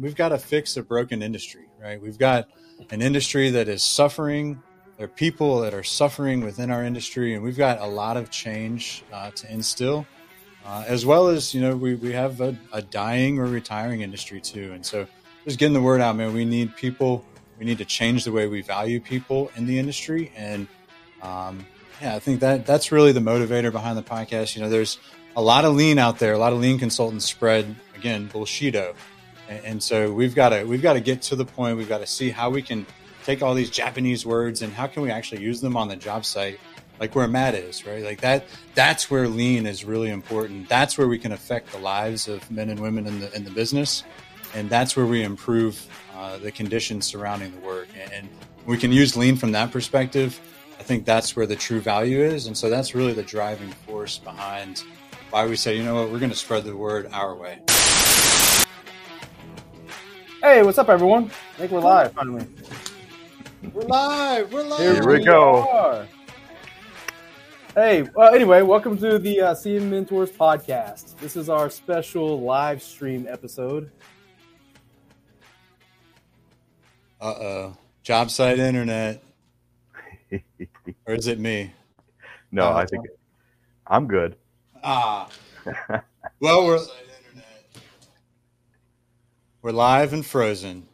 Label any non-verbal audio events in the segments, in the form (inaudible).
we've got to fix a broken industry, right? We've got an industry that is suffering. There are people that are suffering within our industry, and we've got a lot of change uh, to instill, uh, as well as you know we, we have a, a dying or retiring industry too. And so, just getting the word out, man. We need people. We need to change the way we value people in the industry, and um, yeah, I think that that's really the motivator behind the podcast. You know, there's a lot of lean out there. A lot of lean consultants spread again bullshito and so we've got to we've got to get to the point. We've got to see how we can take all these Japanese words and how can we actually use them on the job site, like where Matt is, right? Like that. That's where lean is really important. That's where we can affect the lives of men and women in the in the business, and that's where we improve uh, the conditions surrounding the work. And we can use lean from that perspective. I think that's where the true value is, and so that's really the driving force behind why we say, you know what, we're going to spread the word our way. Hey, what's up, everyone? I think we're live finally. We're live. We're live. Here, Here we, we go. Are. Hey, well, anyway, welcome to the uh, CM Mentors podcast. This is our special live stream episode. Uh oh. Job site internet. (laughs) or is it me? No, uh, I think I'm good. Ah. well, we're we're live and frozen.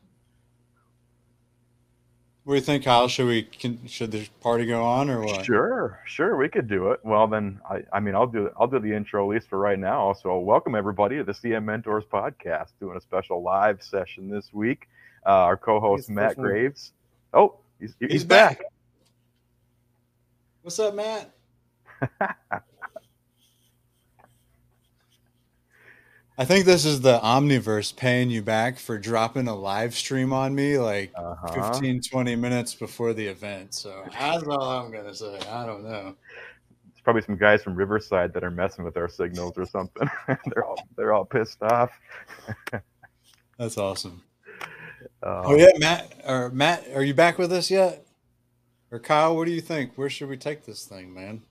What do you think, Kyle? Should we can, should the party go on or what? Sure, sure, we could do it. Well, then I, I mean, I'll do I'll do the intro at least for right now. So, welcome everybody to the CM Mentors podcast, doing a special live session this week. Uh, our co-host Matt Graves. Oh, he's, he's, he's back. back. What's up, Matt? (laughs) I think this is the Omniverse paying you back for dropping a live stream on me like uh-huh. 15, 20 minutes before the event. So that's all I'm going to say. I don't know. It's probably some guys from Riverside that are messing with our signals or something. (laughs) they're all they're all pissed off. (laughs) that's awesome. Um, oh yeah, Matt or Matt, are you back with us yet? Or Kyle, what do you think? Where should we take this thing, man?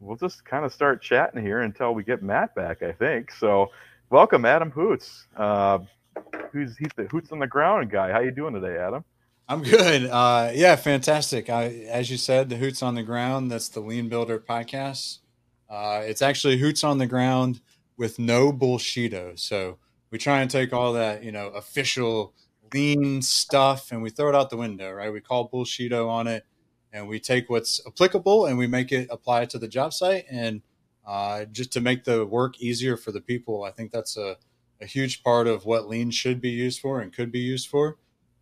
We'll just kind of start chatting here until we get Matt back, I think. So, welcome, Adam Hoots. Uh, who's he's the Hoots on the ground guy. How you doing today, Adam? I'm good. Uh, yeah, fantastic. I, as you said, the Hoots on the ground. That's the Lean Builder podcast. Uh, it's actually Hoots on the ground with no bullshito. So we try and take all that, you know, official lean stuff and we throw it out the window, right? We call bullshito on it and we take what's applicable and we make it apply to the job site and uh, just to make the work easier for the people. I think that's a, a, huge part of what lean should be used for and could be used for.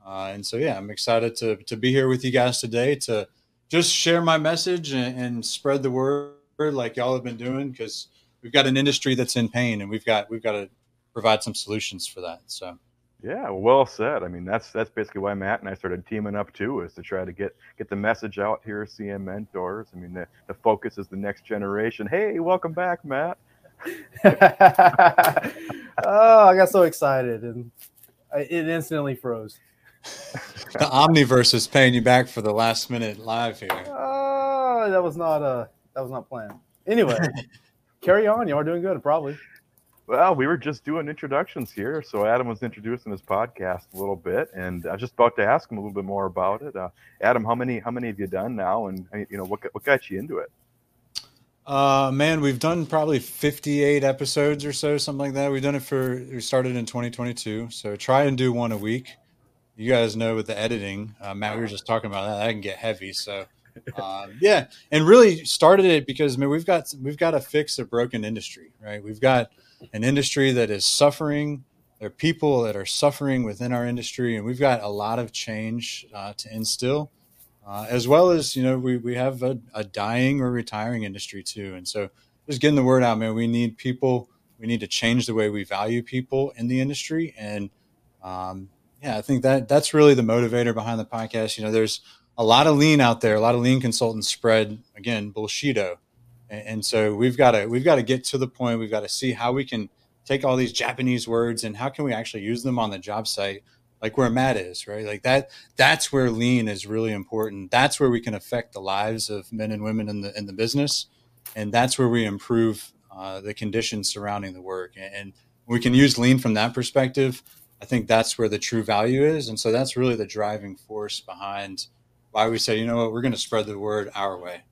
Uh, and so, yeah, I'm excited to, to be here with you guys today to just share my message and, and spread the word like y'all have been doing because we've got an industry that's in pain and we've got we've got to provide some solutions for that. So. Yeah, well said. I mean, that's that's basically why Matt and I started teaming up too, is to try to get get the message out here, CM mentors. I mean, the, the focus is the next generation. Hey, welcome back, Matt. (laughs) oh, I got so excited and I, it instantly froze. the Omniverse is paying you back for the last minute live here. Oh, that was not uh that was not planned. Anyway, (laughs) carry on. You are doing good, probably. Well, we were just doing introductions here, so Adam was introducing his podcast a little bit, and I was just about to ask him a little bit more about it. Uh, Adam, how many how many have you done now, and uh, you know what what got you into it? Uh, man, we've done probably 58 episodes or so, something like that. We've done it for we started in 2022, so try and do one a week. You guys know with the editing, uh, Matt, we were just talking about that. That can get heavy, so. (laughs) Uh, yeah, and really started it because I mean we've got we've got to fix a broken industry, right? We've got an industry that is suffering. There are people that are suffering within our industry, and we've got a lot of change uh, to instill, uh, as well as you know we we have a, a, dying or retiring industry too. And so, just getting the word out, man. We need people. We need to change the way we value people in the industry, and um, yeah, I think that that's really the motivator behind the podcast. You know, there's a lot of lean out there. A lot of lean consultants spread again bullshito and, so we've got to we've got to get to the point. We've got to see how we can take all these Japanese words and how can we actually use them on the job site, like where Matt is, right? Like that. That's where lean is really important. That's where we can affect the lives of men and women in the in the business, and that's where we improve uh, the conditions surrounding the work. And we can use lean from that perspective. I think that's where the true value is. And so that's really the driving force behind why we say, you know what, we're going to spread the word our way.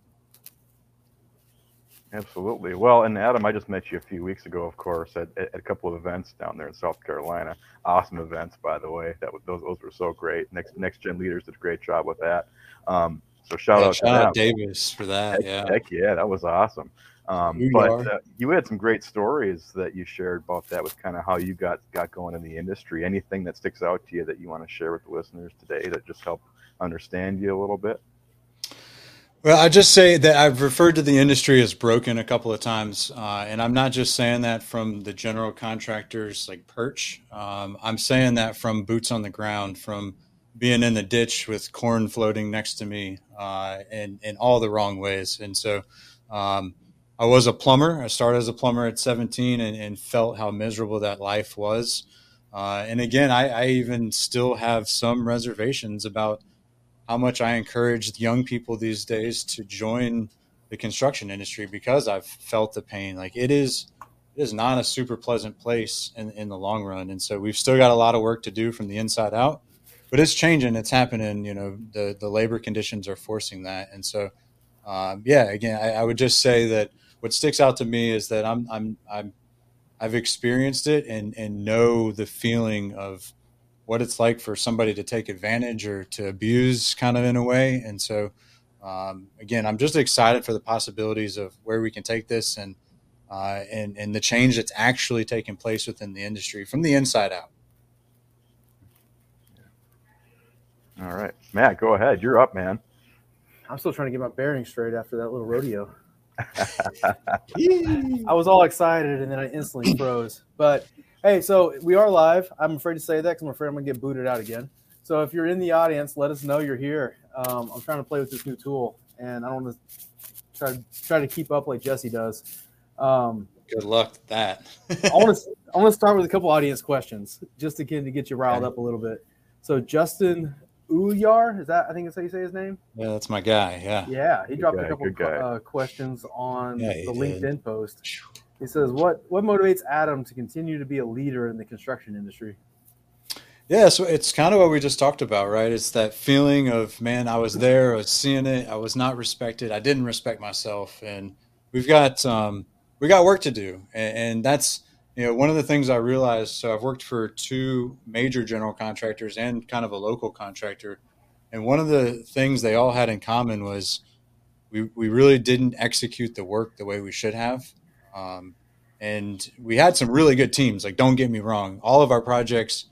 Absolutely. Well, and Adam, I just met you a few weeks ago, of course, at, at a couple of events down there in South Carolina. Awesome events, by the way. That those those were so great. Next Next Gen Leaders did a great job with that. Um, so shout yeah, out shout to out Davis for that. Heck, yeah, heck yeah, that was awesome. Um, You but uh, you had some great stories that you shared about that with kind of how you got got going in the industry. Anything that sticks out to you that you want to share with the listeners today that just help understand you a little bit? Well, I just say that I've referred to the industry as broken a couple of times, uh, and I'm not just saying that from the general contractors like Perch. Um, I'm saying that from boots on the ground, from being in the ditch with corn floating next to me, uh, in in all the wrong ways. And so, um, I was a plumber. I started as a plumber at 17, and, and felt how miserable that life was. Uh, and again, I, I even still have some reservations about how much I encourage young people these days to join the construction industry because I've felt the pain. Like it is, it is not a super pleasant place in, in the long run. And so we've still got a lot of work to do from the inside out, but it's changing. It's happening. You know, the, the labor conditions are forcing that. And so, um, yeah, again, I, I would just say that what sticks out to me is that I'm, I'm, I'm, I've experienced it and, and know the feeling of, what it's like for somebody to take advantage or to abuse kind of in a way. And so, um, again, I'm just excited for the possibilities of where we can take this and, uh, and, and the change that's actually taking place within the industry from the inside out. All right, Matt, go ahead. You're up, man. I'm still trying to get my bearings straight after that little rodeo. (laughs) (laughs) I was all excited and then I instantly froze. But hey, so we are live. I'm afraid to say that because I'm afraid I'm going to get booted out again. So if you're in the audience, let us know you're here. Um, I'm trying to play with this new tool and I don't want to try, try to keep up like Jesse does. Um, Good luck with that. I want to (laughs) I want to start with a couple audience questions just again to get you riled Okay. up a little bit. So Justin Uyar, is that I think that's how you say his name? yeah, that's my guy. Yeah. Yeah, he dropped guy, a couple uh, questions on Yeah, he the did. LinkedIn post. He says, "What what motivates Adam to continue to be a leader in the construction industry?" Yeah, so it's kind of what we just talked about, right? It's that feeling of, man, I was there, I was seeing it, I was not respected, I didn't respect myself, and we've got um, we got work to do, and, and that's you know one of the things I realized. So I've worked for two major general contractors and kind of a local contractor, and one of the things they all had in common was we we really didn't execute the work the way we should have. Um, and we had some really good teams. Like, don't get me wrong, all of our projects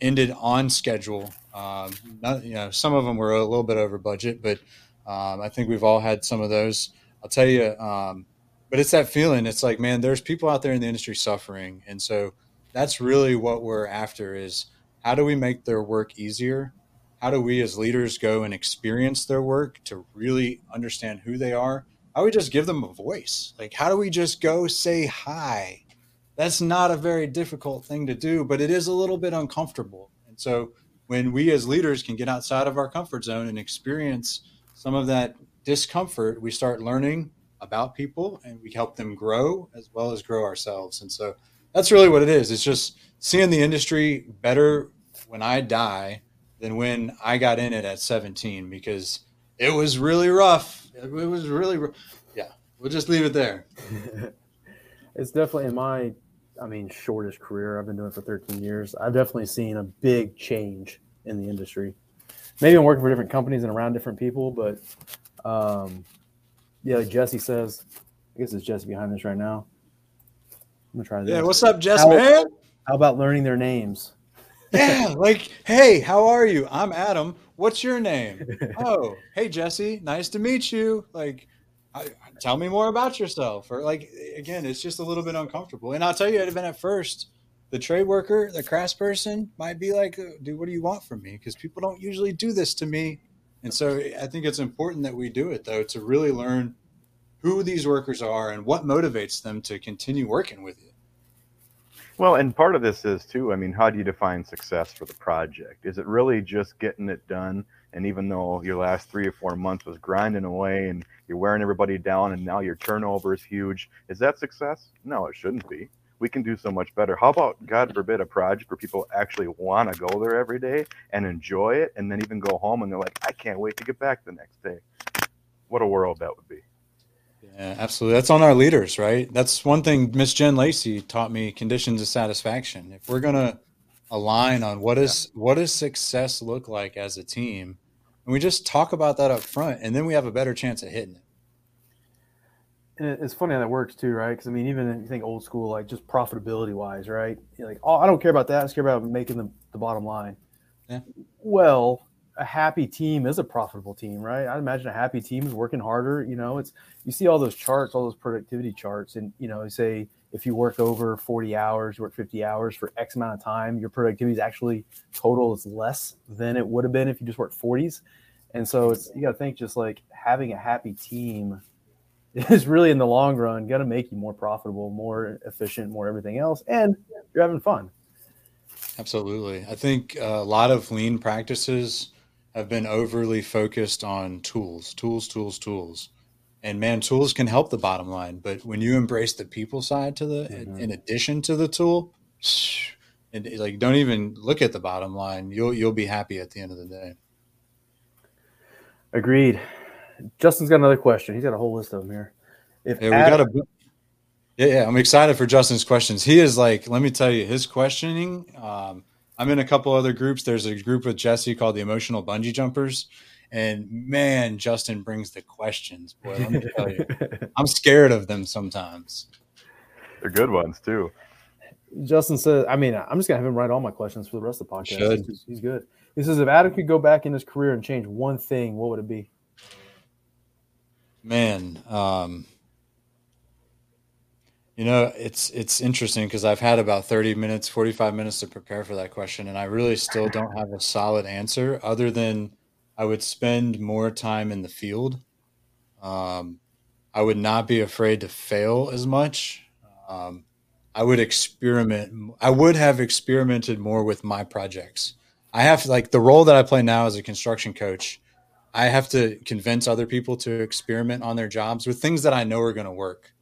ended on schedule. Um, not, you know, some of them were a little bit over budget, but um, I think we've all had some of those. I'll tell you, um, but it's that feeling. It's like, man, there's people out there in the industry suffering, and so that's really what we're after: is how do we make their work easier? How do we, as leaders, go and experience their work to really understand who they are? Do we just give them a voice? Like, how do we just go say hi? that's not a very difficult thing to do, but it is a little bit uncomfortable. And so when we as leaders can get outside of our comfort zone and experience some of that discomfort, we start learning about people and we help them grow as well as grow ourselves. And so that's really what it is. It's just seeing the industry better when I die than when I got in it at 17 because it was really rough. It was really, yeah, we'll just leave it there. (laughs) it's definitely in my, I mean, shortest career. I've been doing it for 13 years. I've definitely seen a big change in the industry. Maybe I'm working for different companies and around different people, but um, yeah, like Jesse says, I guess it's Jesse behind this right now. I'm gonna try this. Yeah, what's up, Jess, How- man? How about learning their names? Yeah, like, hey, how are you? I'm Adam. What's your name? (laughs) Oh, hey, Jesse. Nice to meet you. Like, I, tell me more about yourself. Or like, again, it's just a little bit uncomfortable. And I'll tell you, it'd have been at first, the trade worker, the crass person, might be like, oh, "Dude, what do you want from me?" Because people don't usually do this to me. And so, I think it's important that we do it though to really learn who these workers are and what motivates them to continue working with you. Well, and part of this is too. I mean, how do you define success for the project? Is it really just getting it done? And even though your last three or four months was grinding away and you're wearing everybody down, and now your turnover is huge, is that success? No, it shouldn't be. we can do so much better. How about, God forbid, a project where people actually want to go there every day and enjoy it, and then even go home and they're like, I can't wait to get back the next day. What a world that would be. Yeah, absolutely. That's on our leaders, right? That's one thing Miss Jen Lacey taught me conditions of satisfaction. If we're going to align on what is yeah. what does success look like as a team, and we just talk about that up front, and then we have a better chance of hitting it and it's funny how that works too, right? Because I mean, even if you think old school, like just profitability wise, right? You're like, oh, I don't care about that. I just care about making the, the bottom line. Yeah. Well, a happy team is a profitable team, right? I imagine a happy team is working harder. You know, it's you see all those charts, all those productivity charts, and you know, say if you work over 40 hours, you work 50 hours for X amount of time, your productivity is actually total is less than it would have been if you just worked 40s. And so it's you got to think just like having a happy team (laughs) is really in the long run going to make you more profitable, more efficient, more everything else, and you're having fun. Absolutely. I think uh, a lot of lean practices have been overly focused on tools, tools, tools, tools. And man, tools can help the bottom line, but when you embrace the people side to the mm-hmm. in addition to the tool, (sniffs) and like don't even look at the bottom line, you'll you'll be happy at the end of the day. Agreed. Justin's got another question. He's got a whole list of them here. If yeah, Adam, we got a. Yeah, yeah, I'm excited for Justin's questions. He is like, let me tell you, his questioning. Um, I'm in a couple other groups. There's a group with Jesse called the Emotional Bungee Jumpers, and man, Justin brings the questions. Boy, let me tell you, (laughs) I'm scared of them sometimes. They're good ones too. Justin says, I mean, I'm just gonna have him write all my questions for the rest of the podcast. He's, he's good. He says, if Adam could go back in his career and change one thing, what would it be? Man, um, you know, it's it's interesting because I've had about 30 minutes, 45 minutes to prepare for that question, and I really still don't have a solid answer other than I would spend more time in the field. Um, I would not be afraid to fail as much. Um, I would experiment. I would have experimented more with my projects. I have like the role that I play now as a construction coach I have to convince other people to experiment on their jobs with things that I know are going to work.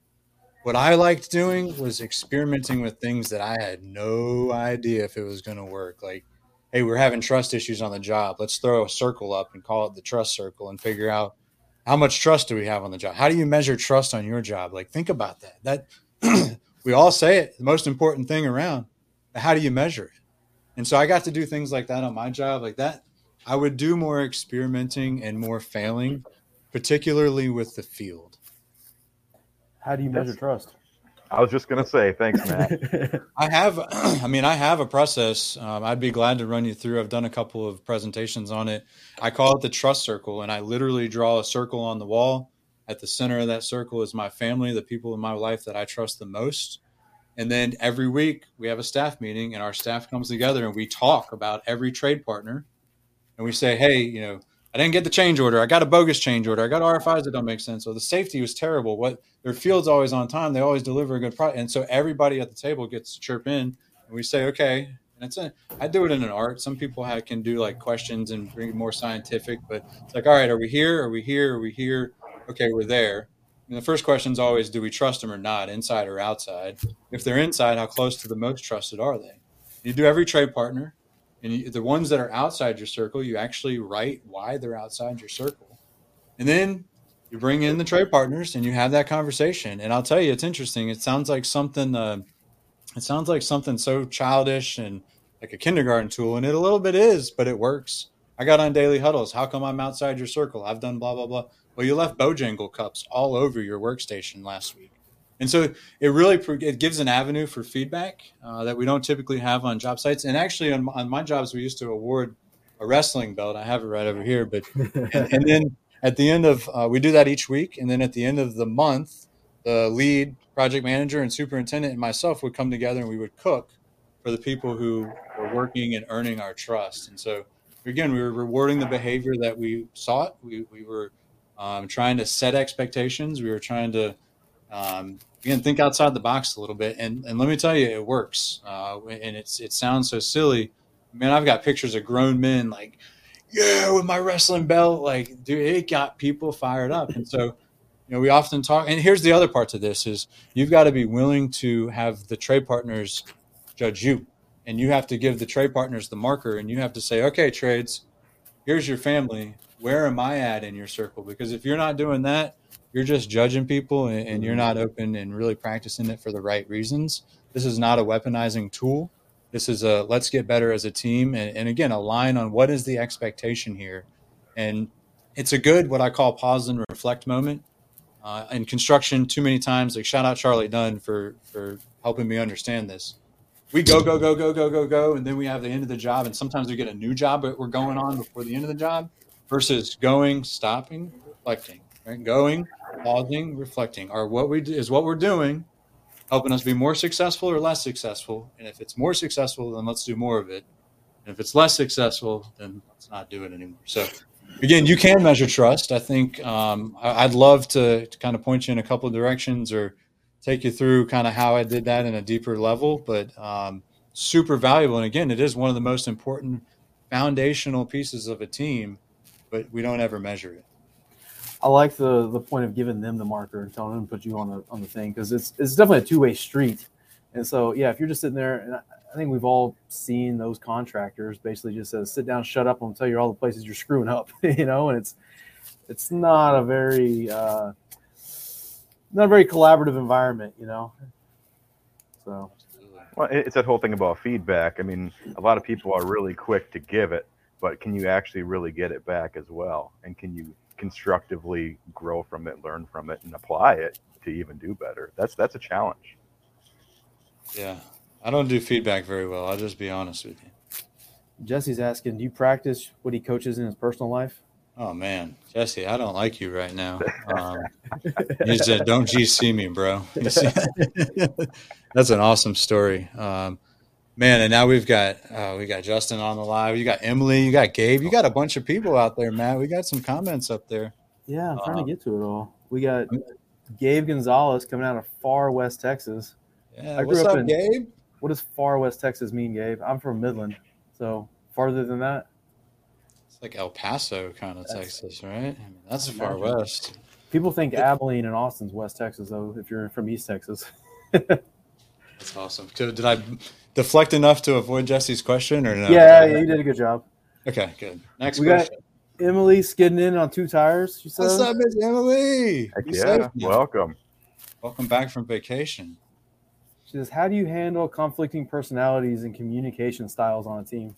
What I liked doing was experimenting with things that I had no idea if it was going to work. Like, hey, we're having trust issues on the job. Let's throw a circle up and call it the trust circle and figure out how much trust do we have on the job? How do you measure trust on your job? Like, think about that. That (clears throat) we all say it, the most important thing around. How do you measure it? And so I got to do things like that on my job. Like that I would do more experimenting and more failing, particularly with the field. How do you measure trust? I was just going to say, thanks, Matt. (laughs) I have, (clears throat) I mean, I have a process. Um, I'd be glad to run you through. I've done a couple of presentations on it. I call it the trust circle, and I literally draw a circle on the wall. At the center of that circle is my family, the people in my life that I trust the most. And then every week we have a staff meeting, and our staff comes together and we talk about every trade partner and we say, hey, you know, I didn't get the change order. I got a bogus change order. I got RFIs that don't make sense. So the safety was terrible. What their field's always on time. They always deliver a good product. And so everybody at the table gets to chirp in and we say, okay. And it's a, I do it in an art. Some people have, can do like questions and bring more scientific, but it's like, all right, are we here? Are we here? Are we here? Okay, we're there. And the first question is always, do we trust them or not, inside or outside? If they're inside, how close to the most trusted are they? You do every trade partner and the ones that are outside your circle, you actually write why they're outside your circle. And then you bring in the trade partners and you have that conversation. And I'll tell you, it's interesting. It sounds like something, uh, it sounds like something so childish and like a kindergarten tool. And it a little bit is, but it works. I got on daily huddles. How come I'm outside your circle? I've done blah, blah, blah. Well, you left Bojangle cups all over your workstation last week. And so it really it gives an avenue for feedback uh, that we don't typically have on job sites. And actually, on, on, my jobs, we used to award a wrestling belt. I have it right over here. But (laughs) and, and then at the end of uh, we do that each week, and then at the end of the month, the lead project manager and superintendent and myself would come together and we would cook for the people who were working and earning our trust. And so again, we were rewarding the behavior that we sought. We we were um, trying to set expectations. We were trying to um, again think outside the box a little bit and, and let me tell you it works uh, and it's it sounds so silly man i've got pictures of grown men like yeah with my wrestling belt like dude it got people fired up and so you know, we often talk, and here's the other part to this is you've got to be willing to have the trade partners judge you. And you have to give the trade partners the marker and you have to say, okay, trades, here's your family. Where am I at in your circle? Because if you're not doing that, you're just judging people and, and you're not open and really practicing it for the right reasons. This is not a weaponizing tool. This is a let's get better as a team. And, and again, align on what is the expectation here. And it's a good, what I call pause and reflect moment. Uh, in construction, too many times, like shout out Charlie Dunn for, for helping me understand this. We go, go, go, go, go, go, go. And then we have the end of the job. And sometimes we get a new job that we're going on before the end of the job versus going, stopping, reflecting, right? Going, pausing, reflecting. Are what we do, is what we're doing helping us be more successful or less successful? And if it's more successful, then let's do more of it. And if it's less successful, then let's not do it anymore. So again, you can measure trust. I think um, I'd love to, to, kind of point you in a couple of directions or take you through kind of how I did that in a deeper level, but um, super valuable. And again, it is one of the most important foundational pieces of a team, but we don't ever measure it. I like the the point of giving them the marker and telling them to put you on the on the thing because it's it's definitely a two way street. And so yeah, if you're just sitting there, and I, I think we've all seen those contractors basically just says sit down, shut up, and tell you all the places you're screwing up, (laughs) you know, and it's it's not a very uh, not a very collaborative environment, you know. So. Well, it's that whole thing about feedback. I mean, a lot of people are really quick to give it, but can you actually really get it back as well? And can you constructively grow from it, learn from it, and apply it to even do better. That's that's a challenge. Yeah, I don't do feedback very well. I'll just be honest with you. Jesse's asking, do you practice what he coaches in his personal life? Oh man, Jesse, I don't like you right now. Um, he said, "Don't GC me, bro." (laughs) That's an awesome story. Um, Man, and now we've got uh, we got Justin on the live. You got Emily. You got Gabe. You got a bunch of people out there, Matt. We got some comments up there. Yeah, I'm trying um, to get to it all. We got Gabe Gonzalez coming out of far west Texas. Yeah, I grew what's up, in, Gabe? What does far west Texas mean, Gabe? I'm from Midland, so farther than that. It's like El Paso kind of Texas, right? I mean, that's far west. People think Abilene and Austin's West Texas, though. If you're from East Texas. (laughs) that's awesome. Did I deflect enough to avoid Jesse's question, or no? Yeah, yeah, you did a good job. Okay, good. Next we question. Got Emily skidding in on two tires. She says, "What's up, Miss Emily? Heck yeah, welcome. Welcome back from vacation." She says, "How do you handle conflicting personalities and communication styles on a team?"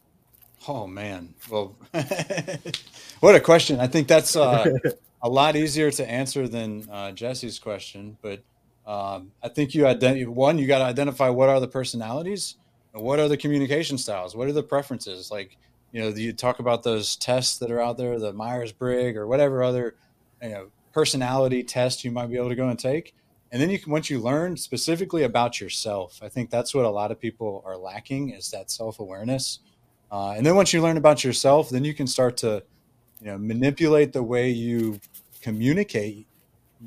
Oh man, well, (laughs) what a question! I think that's uh, (laughs) a lot easier to answer than uh, Jesse's question, but um, I think you identify one, you got to identify what are the personalities and what are the communication styles, what are the preferences. Like, you know, you talk about those tests that are out there, the Myers Briggs or whatever other, you know, personality test you might be able to go and take. And then you can, once you learn specifically about yourself, I think that's what a lot of people are lacking is that self awareness. Uh, and then once you learn about yourself, then you can start to, you know, manipulate the way you communicate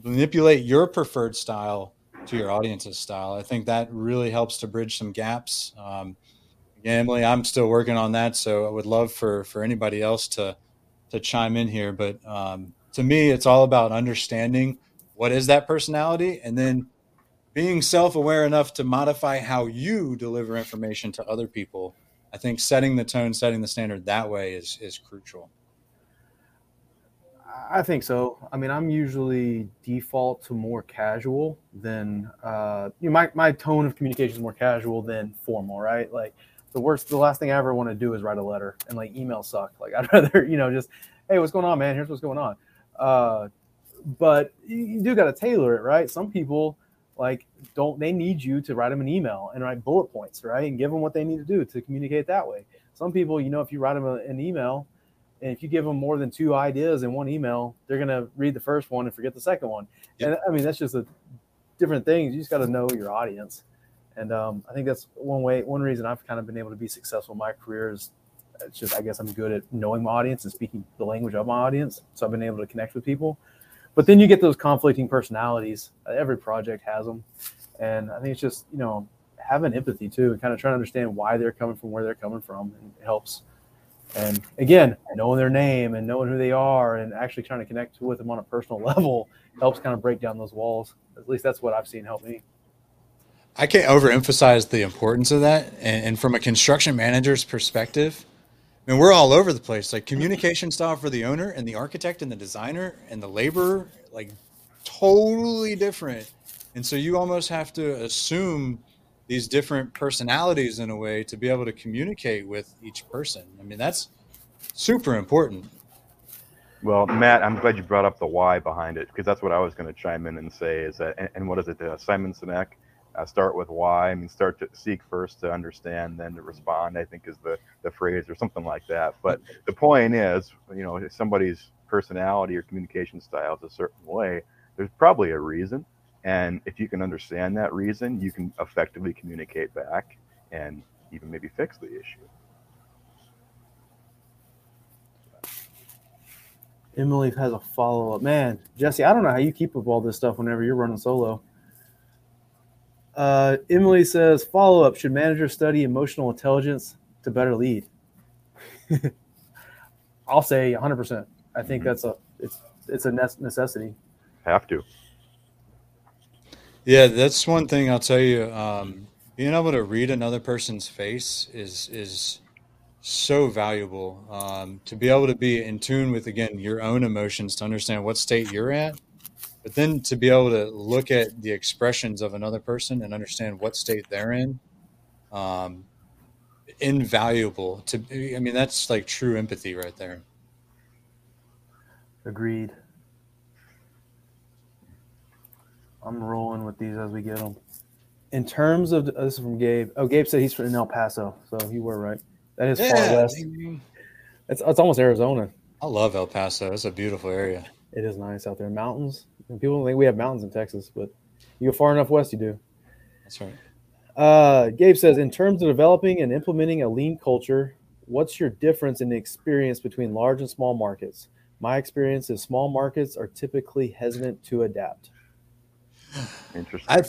manipulate your preferred style to your audience's style. I think that really helps to bridge some gaps. Um, again, Emily, I'm still working on that, so I would love for for anybody else to to chime in here. But um, to me, it's all about understanding what is that personality, and then being self-aware enough to modify how you deliver information to other people. I think setting the tone, setting the standard that way is is crucial. I think so. I mean, I'm usually default to more casual than uh, you know, my my tone of communication is more casual than formal, right? Like the worst, the last thing I ever want to do is write a letter and like email suck. Like I'd (laughs) rather, you know, just hey, what's going on, man? Here's what's going on. Uh, but you, do got to tailor it, right? Some people like don't they need you to write them an email and write bullet points, right, and give them what they need to do to communicate that way. Some people, you know, if you write them a, an email and if you give them more than two ideas in one email, they're going to read the first one and forget the second one. Yep. And I mean, that's just a different thing. You just got to know your audience. And um, I think that's one way, one reason I've kind of been able to be successful in my career is it's just, I guess I'm good at knowing my audience and speaking the language of my audience. So I've been able to connect with people. But then you get those conflicting personalities. Every project has them. And I think it's just, you know, having empathy too and kind of trying to understand why they're coming from where they're coming from. And it helps And again, knowing their name and knowing who they are and actually trying to connect with them on a personal (laughs) level helps kind of break down those walls. At least that's what I've seen help me. I can't overemphasize the importance of that. And, and, from a construction manager's perspective, I mean, we're all over the place. Like communication style for the owner and the architect and the designer and the laborer, like totally different. And so you almost have to assume these different personalities in a way to be able to communicate with each person. I mean, that's super important. Well, Matt, I'm glad you brought up the why behind it because that's what I was going to chime in and say is that, and, and what is it, uh, Simon Sinek? Uh, start with why. I mean, start to seek first to understand, then to respond. I think is the the phrase or something like that. But the point is, you know, if somebody's personality or communication style is a certain way, there's probably a reason. And if you can understand that reason, you can effectively communicate back and even maybe fix the issue. Emily has a follow up. Man, Jesse, I don't know how you keep up all this stuff whenever you're running solo. Uh, Emily says, follow up Should managers study emotional intelligence to better lead? (laughs) I'll say 100%. I think mm-hmm. that's a it's it's a necessity. Have to. Yeah, that's one thing I'll tell you. Um, being able to read another person's face is is so valuable. Um, to be able to be in tune with again your own emotions, to understand what state you're at, but then to be able to look at the expressions of another person and understand what state they're in, um, invaluable. To I mean, that's like true empathy right there. Agreed. I'm rolling with these as we get them. In terms of this is from Gabe. Oh, Gabe said he's from El Paso, so you were right. That is yeah, far west. It's it's almost Arizona. I love El Paso. It's a beautiful area. It is nice out there. Mountains. And people think we have mountains in Texas, but you go far enough west, you do. That's right. Uh, Gabe says, in terms of developing and implementing a lean culture, what's your difference in the experience between large and small markets? My experience is small markets are typically hesitant to adapt. Interesting. I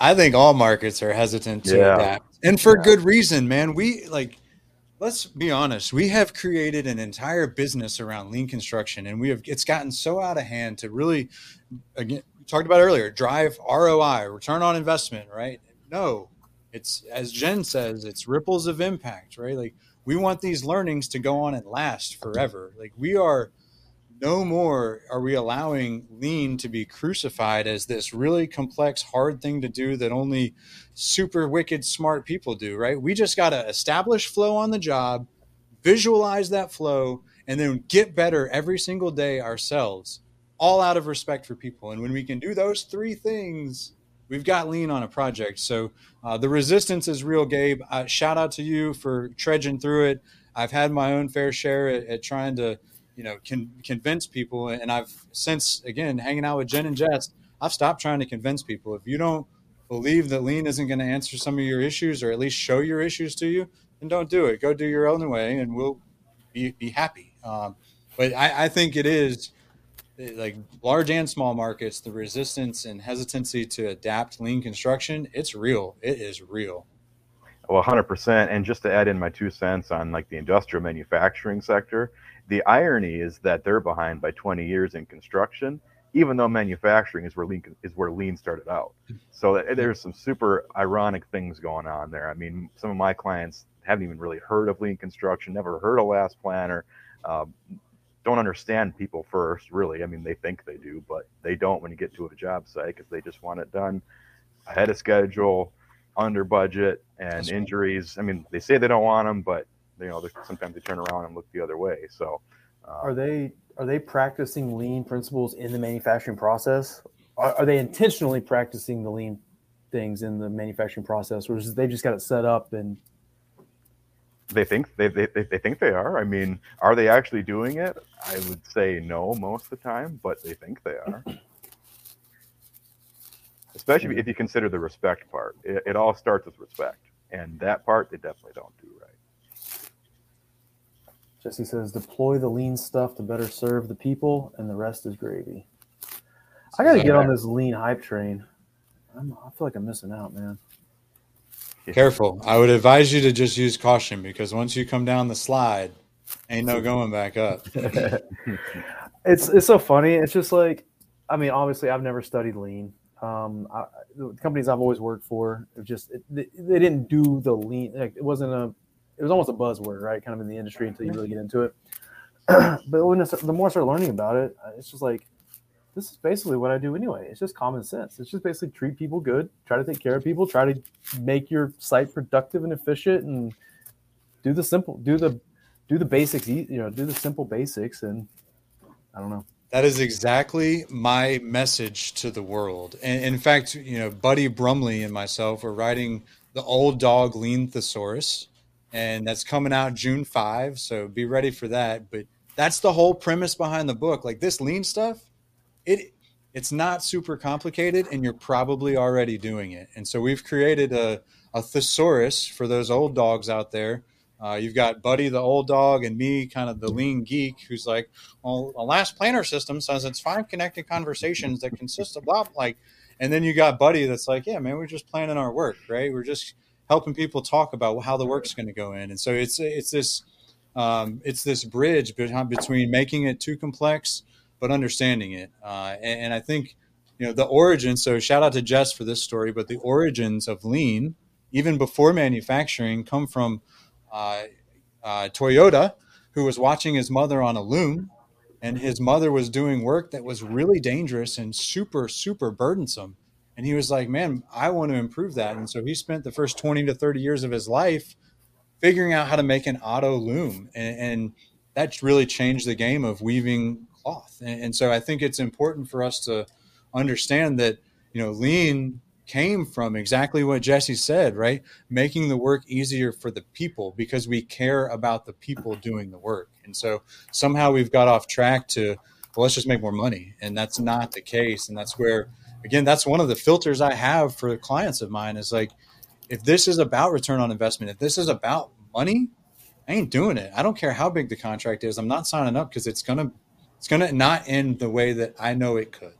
I think all markets are hesitant to yeah. adapt, and for yeah. good reason, man. We like let's be honest we have created an entire business around lean construction and we have it's gotten so out of hand to really again talked about earlier drive roi return on investment right no it's as jen says it's ripples of impact right like we want these learnings to go on and last forever like we are no more are we allowing lean to be crucified as this really complex, hard thing to do that only super wicked smart people do, right? We just got to establish flow on the job, visualize that flow, and then get better every single day ourselves, all out of respect for people. And when we can do those three things, we've got lean on a project. So uh, the resistance is real, Gabe. Uh, shout out to you for trudging through it. I've had my own fair share at, at trying to you know, can convince people. And I've since again hanging out with Jen and Jess, I've stopped trying to convince people. If you don't believe that lean isn't going to answer some of your issues or at least show your issues to you, then don't do it. Go do your own way, and we'll be be happy. Um, but I, I think it is like large and small markets, the resistance and hesitancy to adapt lean construction, it's real. It is real. Well, 100%. And just to add in my two cents on like the industrial manufacturing sector, the irony is that they're behind by 20 years in construction, even though manufacturing is where lean is where lean started out. So there's some super ironic things going on there. I mean, some of my clients haven't even really heard of lean construction, never heard of last planner, um, don't understand people first. Really, I mean, they think they do, but they don't when you get to a job site because they just want it done ahead of schedule, under budget, and That's injuries. Right. I mean, they say they don't want them, but you know, sometimes they turn around and look the other way. So, um, are they are they practicing lean principles in the manufacturing process? Are, are, they intentionally practicing the lean things in the manufacturing process, or is they just got it set up and? They think they, they, they think they are. I mean, are they actually doing it? I would say no most of the time, but they think they are. (clears throat) Especially if you consider the respect part. It, it all starts with respect, and that part they definitely don't do right. Jesse says, deploy the lean stuff to better serve the people, and the rest is gravy. I got to get on this lean hype train. I'm, I feel like I'm missing out, man. Careful. I would advise you to just use caution because once you come down the slide, Ain't no going back up. (laughs) it's it's so funny. It's just like, I mean, obviously, I've never studied lean. Um, I, the companies I've always worked for, just it, they, they didn't do the lean. Like, it wasn't a, it was almost a buzzword, right? Kind of in the industry until you really get into it. (clears throat) but when the more I started learning about it, it's just like, this is basically what I do anyway. It's just common sense. It's just basically treat people good, try to take care of people, try to make your site productive and efficient, and do the simple, do the do the basics, you know, do the simple basics, and I don't know. That is exactly my message to the world. And in fact, you know, Buddy Brumley and myself were writing the old dog lean thesaurus, and that's coming out June 5. So be ready for that. But that's the whole premise behind the book. Like this lean stuff, it it's not super complicated, and you're probably already doing it. And so we've created a, a thesaurus for those old dogs out there uh, you've got Buddy, the old dog, and me, kind of the lean geek, who's like, well, the last planner system says it's five connected conversations that consist of blah, like, and then you got Buddy that's like, yeah, man, we're just planning our work, right? We're just helping people talk about how the work's going to go in, and so it's it's this um, it's this bridge between making it too complex but understanding it, uh, and, and I think you know the origin. So shout out to Jess for this story, but the origins of lean, even before manufacturing, come from uh, uh, Toyota, who was watching his mother on a loom, and his mother was doing work that was really dangerous and super, super burdensome. And he was like, "Man, I want to improve that." And so he spent the first twenty to thirty years of his life figuring out how to make an auto loom, and, and that's really changed the game of weaving cloth. And, and so I think it's important for us to understand that you know lean came from exactly what Jesse said, right? Making the work easier for the people because we care about the people doing the work. And so somehow we've got off track to, well, let's just make more money. And that's not the case. And that's where, again, that's one of the filters I have for clients of mine is like, if this is about return on investment, if this is about money, I ain't doing it. I don't care how big the contract is. I'm not signing up because it's gonna it's gonna not end the way that I know it could.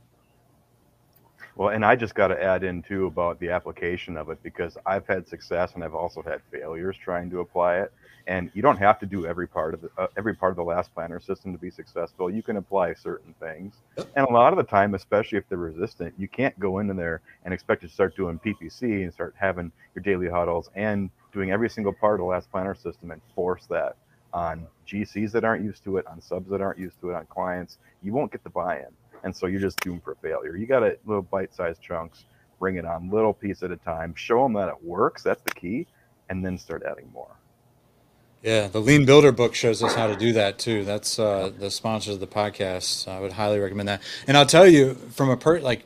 Well, and I just got to add in too about the application of it because I've had success and I've also had failures trying to apply it. And you don't have to do every part of the uh, every part of the last planner system to be successful. You can apply certain things, and a lot of the time, especially if they're resistant, you can't go into there and expect to start doing PPC and start having your daily huddles and doing every single part of the last planner system and force that on GCs that aren't used to it, on subs that aren't used to it, on clients. You won't get the buy-in and so you're just doomed for failure. You got to little bite-sized chunks, bring it on little piece at a time, show them that it works. That's the key, and then start adding more. Yeah, the Lean Builder book shows us how to do that too. That's uh, the sponsors of the podcast. I would highly recommend that. And I'll tell you from a per like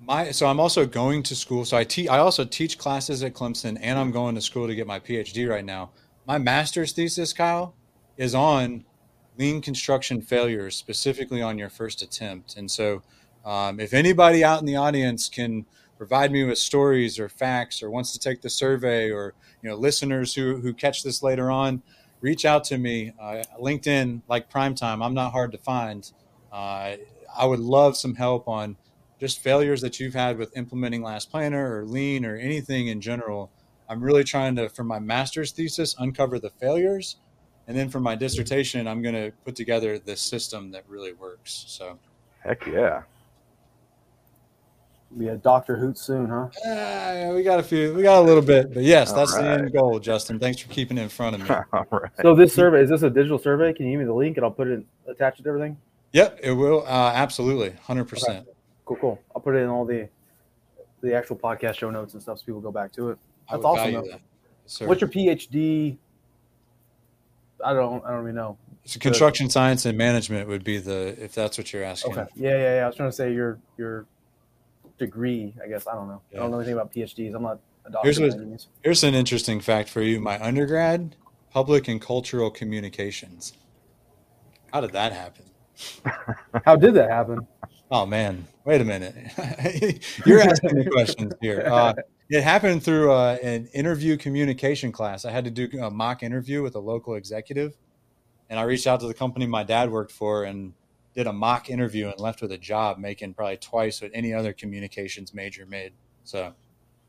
my so I'm also going to school. So I teach. I also teach classes at Clemson, and I'm going to school to get my PhD right now. My master's thesis, Kyle, is on lean construction failures specifically on your first attempt. And so, um, if anybody out in the audience can provide me with stories or facts or wants to take the survey or you know listeners who who catch this later on reach out to me uh, linkedin like primetime i'm not hard to find uh, i would love some help on just failures that you've had with implementing last planner or lean or anything in general i'm really trying to for my master's thesis uncover the failures and then for my dissertation, I'm going to put together this system that really works. So, heck yeah. Be a Doctor Hoot soon, huh? Uh, we got a few, we got a little bit, but yes, All that's right. the end goal, Justin. Thanks for keeping it in front of me. (laughs) All right. So this survey is this a digital survey? Can you give me the link and I'll put it attach it to everything? Yep, it will. Uh, absolutely, hundred okay. percent. Cool, cool. I'll put it in all the the actual podcast show notes and stuff so people go back to it. That's awesome. That. What's your PhD I don't I don't really know. So construction the, science and management would be the if that's what you're asking. Okay. Yeah, yeah, yeah. I was trying to say your your degree. I guess I don't know. Yeah. I don't know anything about PhDs. I'm not a doctor. Here's, what, here's an interesting fact for you. My undergrad, public and cultural communications. How did that happen? (laughs) How did that happen? Oh man, wait a minute. (laughs) You're asking me questions here. Uh, it happened through uh, an interview communication class. I had to do a mock interview with a local executive, and I reached out to the company my dad worked for and did a mock interview and left with a job, making probably twice what any other communications major made. So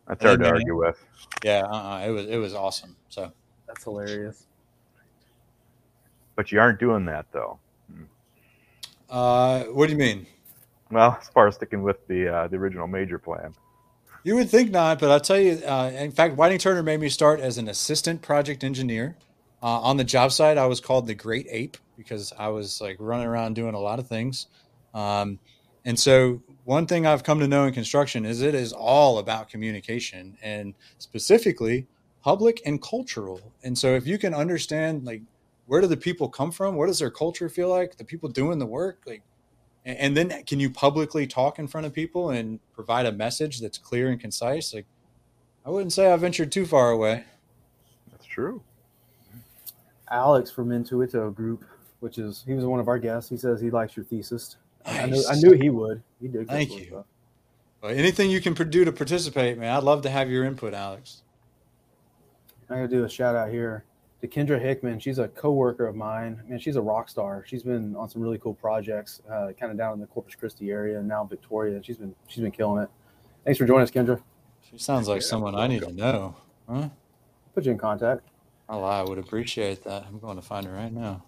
that's hard to argue with. Yeah, uh-uh, it was it was awesome. So that's hilarious. But you aren't doing that though. Uh, what do you mean? Well, as far as sticking with the uh, the original major plan. You would think not, but I'll tell you. Uh, in fact, Whiting Turner made me start as an assistant project engineer. Uh, on the job site, I was called the Great Ape because I was like running around doing a lot of things. Um, and so, one thing I've come to know in construction is it is all about communication and specifically public and cultural. And so, if you can understand, like, where do the people come from? What does their culture feel like? The people doing the work, like, and then can you publicly talk in front of people and provide a message that's clear and concise? Like, I wouldn't say I ventured too far away. That's true. Alex from Intuito Group, which is he was one of our guests. He says he likes your thesis. Nice. I knew I knew he would. He did. Thank you. Well, anything you can do to participate, man. I'd love to have your input, Alex. I gotta do a shout out here to Kendra Hickman. She's a coworker of mine. Man, she's a rock star. She's been on some really cool projects, uh, kind of down in the Corpus Christi area, and now Victoria. She's been she's been killing it. Thanks for joining us, Kendra. She sounds like yeah, someone I need to know. Huh? Put you in contact. Oh, I would appreciate that. I'm going to find her right now.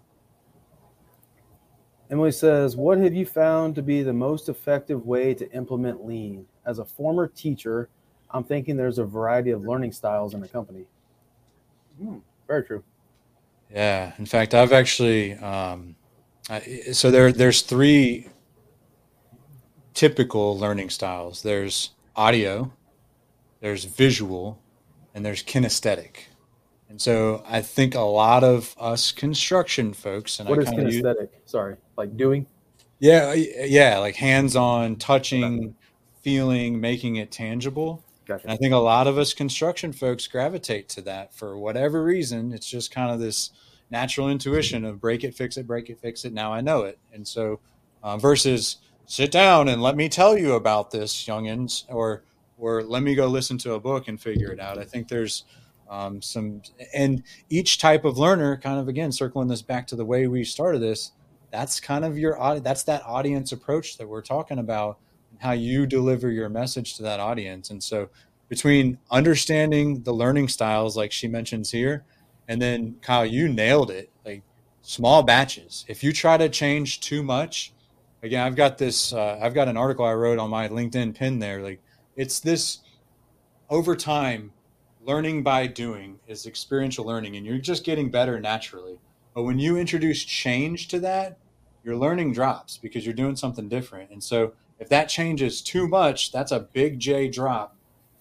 Emily says, What have you found to be the most effective way to implement lean? As a former teacher, I'm thinking there's a variety of learning styles in a company. Hmm, very true. Yeah. In fact, I've actually, um, I, so there, there's three typical learning styles there's audio, there's visual, and there's kinesthetic. And so I think a lot of us construction folks, and what I is kinesthetic? Use, Sorry, like doing. Yeah, yeah, like hands-on, touching, feeling, making it tangible. Gotcha. And I think a lot of us construction folks gravitate to that for whatever reason. It's just kind of this natural intuition of break it, fix it, break it, fix it. Now I know it. And so, uh, versus sit down and let me tell you about this, youngins, or or let me go listen to a book and figure it out. I think there's um, some and each type of learner kind of again circling this back to the way we started this that's kind of your that's that audience approach that we're talking about and how you deliver your message to that audience. And so between understanding the learning styles like she mentions here and then kyle you nailed it like small batches. If you try to change too much again i've got this uh, i've got an article i wrote on my linkedin pin there like it's this over time learning by doing is experiential learning and you're just getting better naturally. But when you introduce change to that, your learning drops because you're doing something different. And so if that changes too much, that's a big J drop.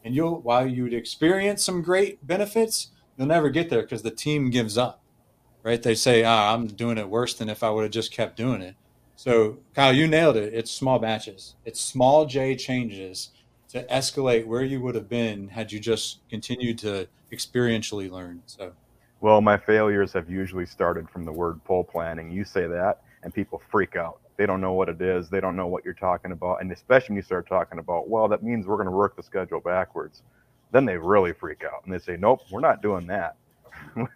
And you'll while you'd experience some great benefits, you'll never get there because the team gives up. Right? They say, ah, I'm doing it worse than if I would have just kept doing it. So Kyle, you nailed it. It's small batches. It's small J changes to escalate where you would have been had you just continued to experientially learn. So, well, my failures have usually started from the word pull planning. You say that, and people freak out. They don't know what it is. They don't know what you're talking about. And especially when you start talking about, well, that means we're going to work the schedule backwards. Then they really freak out and they say, nope, we're not doing that. (laughs)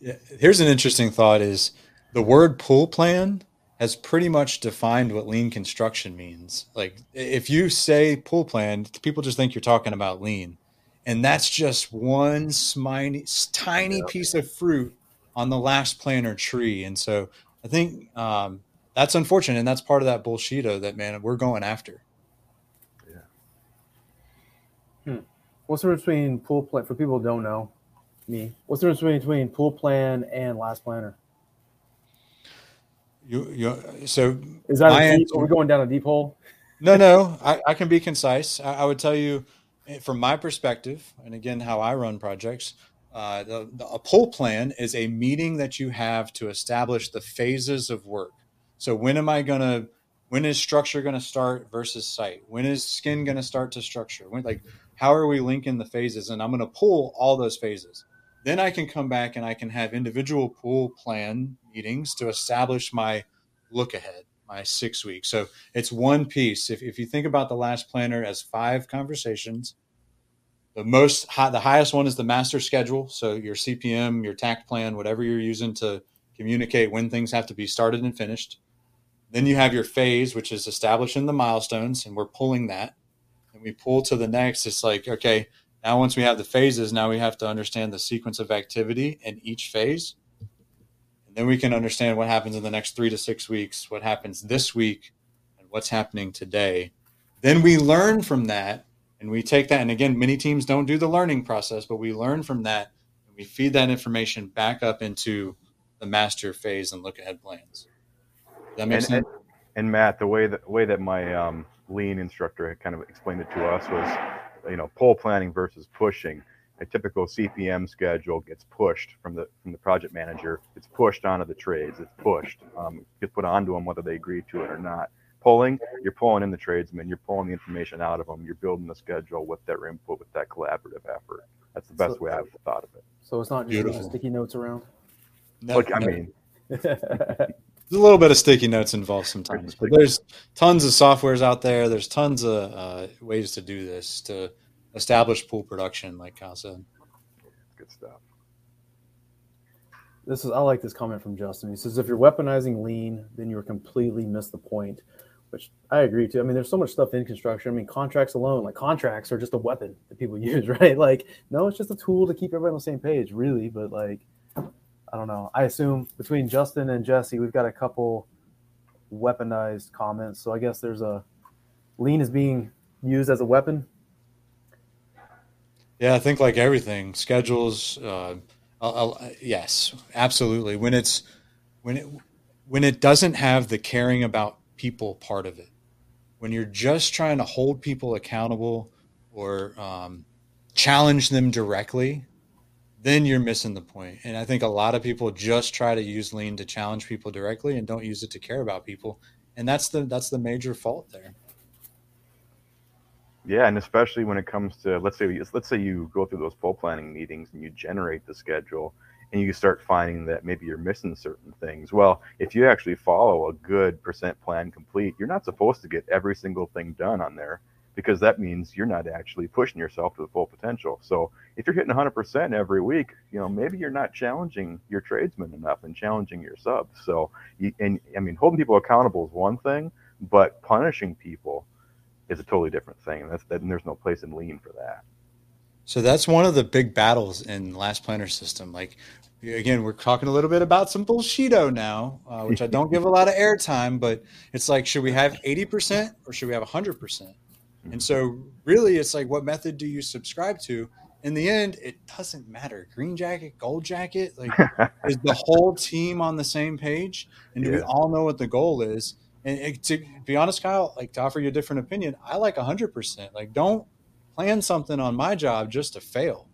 yeah, here's an interesting thought is the word pull plan has pretty much defined what lean construction means. Like if you say pull plan, people just think you're talking about lean. And that's just one sminy, tiny piece of fruit on the last planner tree. And so I think um, that's unfortunate. And that's part of that bullshito that, man, we're going after. Yeah. Hmm. What's the difference between pull plan, for people who don't know me, what's the difference between pull plan and last planner? You, you so is that a deep, are we going down a deep hole? No, no, I, I can be concise. I, I, would tell you eh, from my perspective, and again, how I run projects. Uh, the, the, a pull plan is a meeting that you have to establish the phases of work. So when am I going to? When is structure going to start versus site? When is skin going to start to structure? When, like, how are we linking the phases? And I'm going to pull all those phases. Then I can come back and I can have individual pull plan meetings to establish my look ahead, my six weeks. So it's one piece. If, if you think about the last planner as five conversations, the most high, the highest one is the master schedule. So your CPM, your takt plan, whatever you're using to communicate when things have to be started and finished. Then you have your phase, which is establishing the milestones, and we're pulling that. And we pull to the next. It's like, okay, now, once we have the phases, now we have to understand the sequence of activity in each phase. Then we can understand what happens in the next three to six weeks, what happens this week, and what's happening today. Then we learn from that and we take that. And again, many teams don't do the learning process, but we learn from that and we feed that information back up into the master phase and look ahead plans. Does that make and, sense? And, and, Matt, the way that way that my um, lean instructor kind of explained it to us was, you know, pull planning versus pushing a typical CPM schedule gets pushed from the from the project manager. It's pushed onto the trades. It's pushed. Um, gets put onto them whether they agree to it or not. Pulling, you're pulling in the tradesmen. You're pulling the information out of them. You're building the schedule with their input, with that collaborative effort. That's the best so, way I've thought of it. So it's not just sticky notes around. No, Look, I mean, (laughs) there's a little bit of sticky notes involved sometimes, but there's tons of softwares out there. There's tons of uh, ways to do this to established pull production, like Kyle said. Good stuff. This is I like this comment from Justin. He says if you're weaponizing lean, then you're completely missed the point, which I agree to. I mean, there's so much stuff in construction. I mean, contracts alone, like contracts are just a weapon that people (laughs) use, right? Like, no, it's just a tool to keep everybody on the same page, really. But like, I don't know. I assume between Justin and Jesse, we've got a couple weaponized comments. So I guess there's a lean is being used as a weapon yeah, I think like everything, schedules. Uh, I'll, I'll, yes, absolutely. When it's when it when it doesn't have the caring about people part of it, when you're just trying to hold people accountable or um, challenge them directly, then you're missing the point. And I think a lot of people just try to use lean to challenge people directly and don't use it to care about people. And that's the that's the major fault there. Yeah, and especially when it comes to let's say let's say you go through those full planning meetings and you generate the schedule and you start finding that maybe you're missing certain things. Well, if you actually follow a good percent plan complete, you're not supposed to get every single thing done on there because that means you're not actually pushing yourself to the full potential. So if you're hitting 100% every week, you know maybe you're not challenging your tradesmen enough and challenging your subs. So and I mean holding people accountable is one thing, but punishing people is a totally different thing. And that's that, and there's no place in lean for that. So that's one of the big battles in last planner system. Like again, we're talking a little bit about some bullshito now, uh, which I don't give a lot of airtime, but it's like, should we have 80% or should we have 100%? Mm-hmm. And so really it's like, what method do you subscribe to? In the end, it doesn't matter. Green jacket, gold jacket, like (laughs) is the whole team on the same page? And do yeah. we all know what the goal is? And to be honest, Kyle, like to offer you a different opinion, I like 100%. Like, don't plan something on my job just to fail.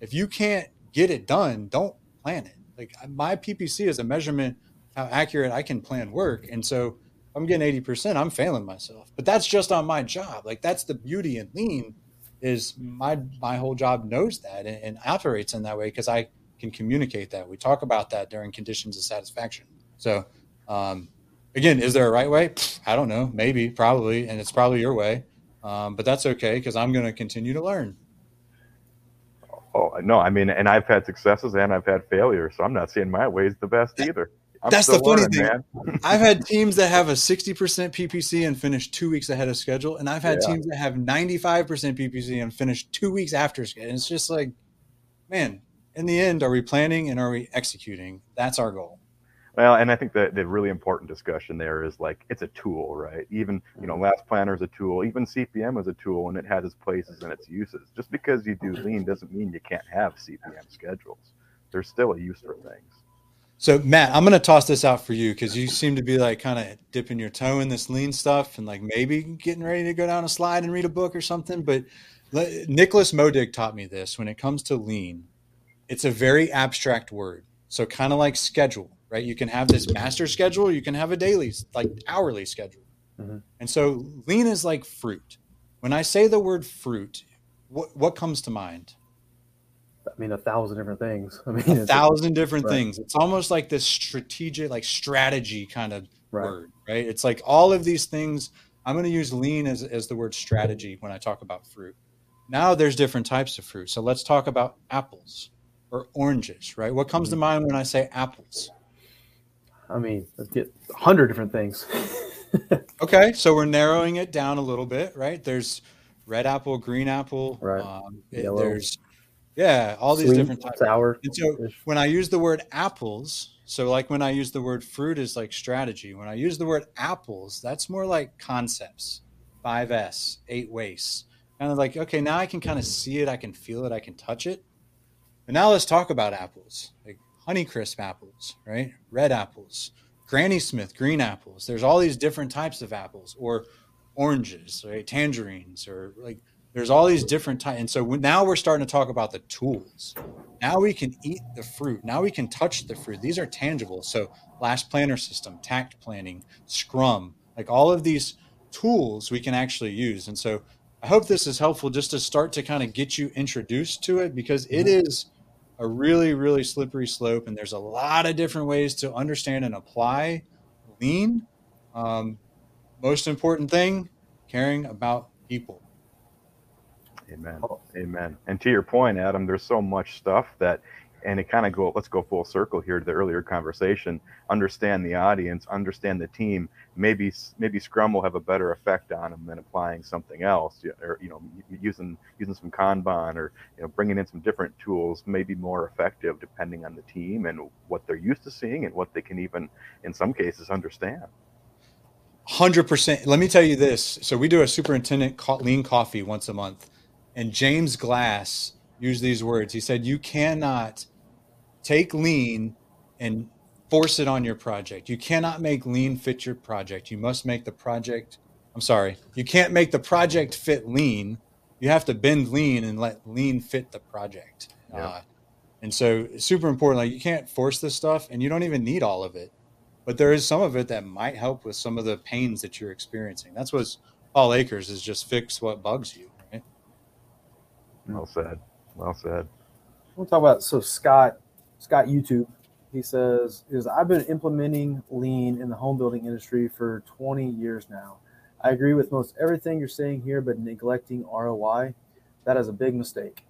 If you can't get it done, don't plan it. Like, my PPC is a measurement how accurate I can plan work. And so I'm getting 80%, I'm failing myself. But that's just on my job. Like, that's the beauty in lean is my my whole job knows that and, and operates in that way because I can communicate that. We talk about that during conditions of satisfaction. So um, again, is there a right way? I don't know. Maybe, probably, and it's probably your way. Um, but that's okay because I'm going to continue to learn. Oh no, I mean, and I've had successes and I've had failures, so I'm not saying my way is the best either. I'm that's the funny learning, thing. (laughs) I've had teams that have a 60% PPC and finish two weeks ahead of schedule, and I've had yeah. teams that have 95% PPC and finish two weeks after schedule. And it's just like, man, in the end, are we planning and are we executing? That's our goal. Well, and I think that the really important discussion there is like it's a tool, right? Even you know, mm-hmm. Last Planner is a tool, even CPM is a tool, and it has its places and its uses. Just because you do mm-hmm. lean doesn't mean you can't have CPM schedules. There's still a use for things. So Matt, I'm going to toss this out for you because you seem to be like kind of dipping your toe in this lean stuff and like maybe getting ready to go down a slide and read a book or something. But Niklas Modig taught me this. When it comes to lean, it's a very abstract word. So kind of like schedule right? You can have this master schedule, you can have a daily, like hourly schedule. Mm-hmm. And so lean is like fruit. When I say the word fruit, what, what comes to mind? I mean, a thousand different things. (laughs) I mean, a thousand different right. things. It's almost like this strategic, like strategy kind of right. word, right? It's like all of these things. I'm going to use lean as, as the word strategy when I talk about fruit. Now there's different types of fruit. So let's talk about apples or oranges, right? What comes mm-hmm. to mind when I say apples? I mean, let's get a hundred different things. (laughs) okay, so we're narrowing it down a little bit, right? There's red apple, green apple, right? Um, there's yeah, all these Sweet, different types. Sour. And so when I use the word apples, So, like when I use the word fruit is like strategy. When I use the word apples, that's more like concepts. Five S, eight wastes. Kind of like, okay, now I can kind of see it, I can feel it, I can touch it. And now let's talk about apples, like Honeycrisp apples, right? Red apples, Granny Smith green apples. There's all these different types of apples, or oranges, right? Tangerines, or like there's all these different types. And so now we're starting to talk about the tools. Now we can eat the fruit. Now we can touch the fruit. These are tangible. So last planner system, takt planning, scrum, like all of these tools we can actually use. And so I hope this is helpful just to start to kind of get you introduced to it because it is mm-hmm. is a really, really slippery slope. And there's a lot of different ways to understand and apply lean. Um, most important thing, caring about people. Amen. Amen. And to your point, Adam, there's so much stuff that, and it kind of go, let's go full circle here to the earlier conversation. Understand the audience, understand the team. Maybe, maybe Scrum will have a better effect on them than applying something else, or you know, using using some Kanban or you know, bringing in some different tools may be more effective depending on the team and what they're used to seeing and what they can even, in some cases, understand. Hundred percent. Let me tell you this. So we do a superintendent lean coffee once a month and James Glass used these words. He said, You cannot take lean and force it on your project. You cannot make lean fit your project. You must make the project, I'm sorry, you can't make the project fit lean. You have to bend lean and let lean fit the project. Yeah. Uh, and so it's super important. Like you can't force this stuff and you don't even need all of it. But there is some of it that might help with some of the pains that you're experiencing. That's what Paul Akers is just fix what bugs you. Right? Well said. Well said. We'll talk about so Scott Scott YouTube. He says is I've been implementing lean in the home building industry for 20 years now. I agree with most everything you're saying here, but neglecting ROI, that is a big mistake.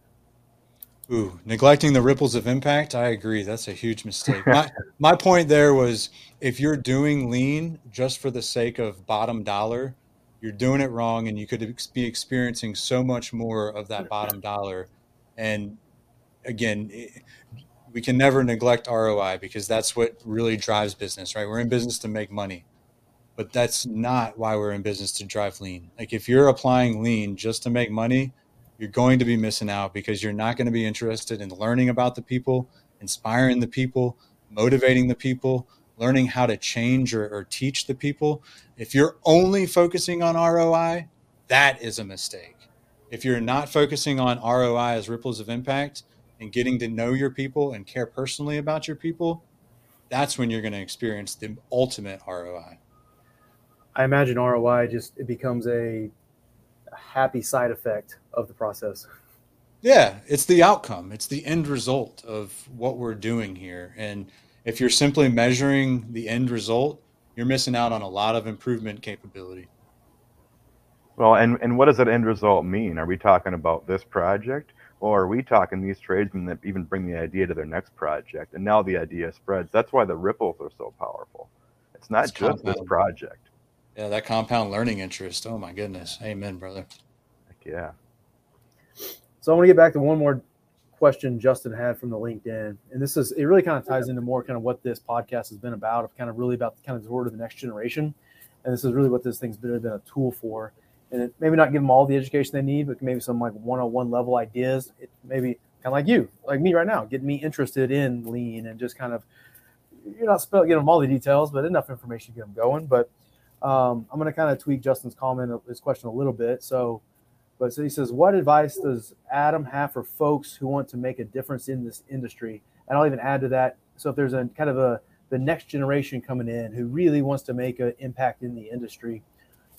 Ooh, neglecting the ripples of impact. I agree. That's a huge mistake. my, (laughs) my point there was if you're doing lean just for the sake of bottom dollar, you're doing it wrong and you could be experiencing so much more of that bottom dollar and again we can never neglect roi because that's what really drives business right we're in business to make money but that's not why we're in business to drive lean like if you're applying lean just to make money you're going to be missing out because you're not going to be interested in learning about the people inspiring the people motivating the people learning how to change or, or teach the people. If you're only focusing on ROI, that is a mistake. If you're not focusing on ROI as ripples of impact and getting to know your people and care personally about your people, that's when you're going to experience the ultimate ROI. I imagine ROI just it becomes a, a happy side effect of the process. Yeah, it's the outcome. It's the end result of what we're doing here. And if you're simply measuring the end result, you're missing out on a lot of improvement capability. Well, and, and what does that end result mean? Are we talking about this project? Or are we talking these tradesmen that even bring the idea to their next project? And now the idea spreads. That's why the ripples are so powerful. It's not it's just compound. this project. Yeah, that compound learning interest. Oh my goodness. Amen, brother. Heck yeah. So I want to get back to one more question Justin had from the LinkedIn, and this is it really kind of ties into more kind of what this podcast has been about, of kind of really about the kind of sort of the next generation, and this is really what this thing's been, been a tool for, and maybe not give them all the education they need, but maybe some like one-on-one level ideas. It maybe kind of like you, like me right now, getting me interested in lean and just kind of you're not spell, getting them all the details, but enough information to get them going. But um, I'm going to kind of tweak Justin's comment, his question a little bit. So but so he says, what advice does Adam have for folks who want to make a difference in this industry? And I'll even add to that. So if there's a kind of a the next generation coming in who really wants to make an impact in the industry,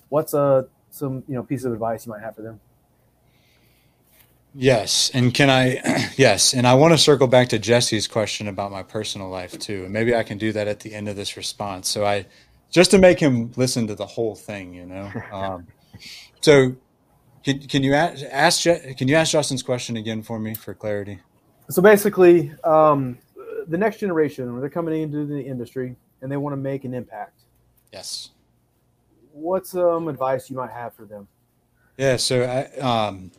what's a some you know piece of advice you might have for them? Yes, and can I? (clears throat) Yes, and I want to circle back to Jesse's question about my personal life too, and maybe I can do that at the end of this response. So I, just to make him listen to the whole thing, you know. (laughs) Um, so can, can you ask, ask can you ask Justin's question again for me for clarity? So basically, um, the next generation, they're coming into the industry and they want to make an impact. Yes. What's some advice you might have for them? Yeah, so I um,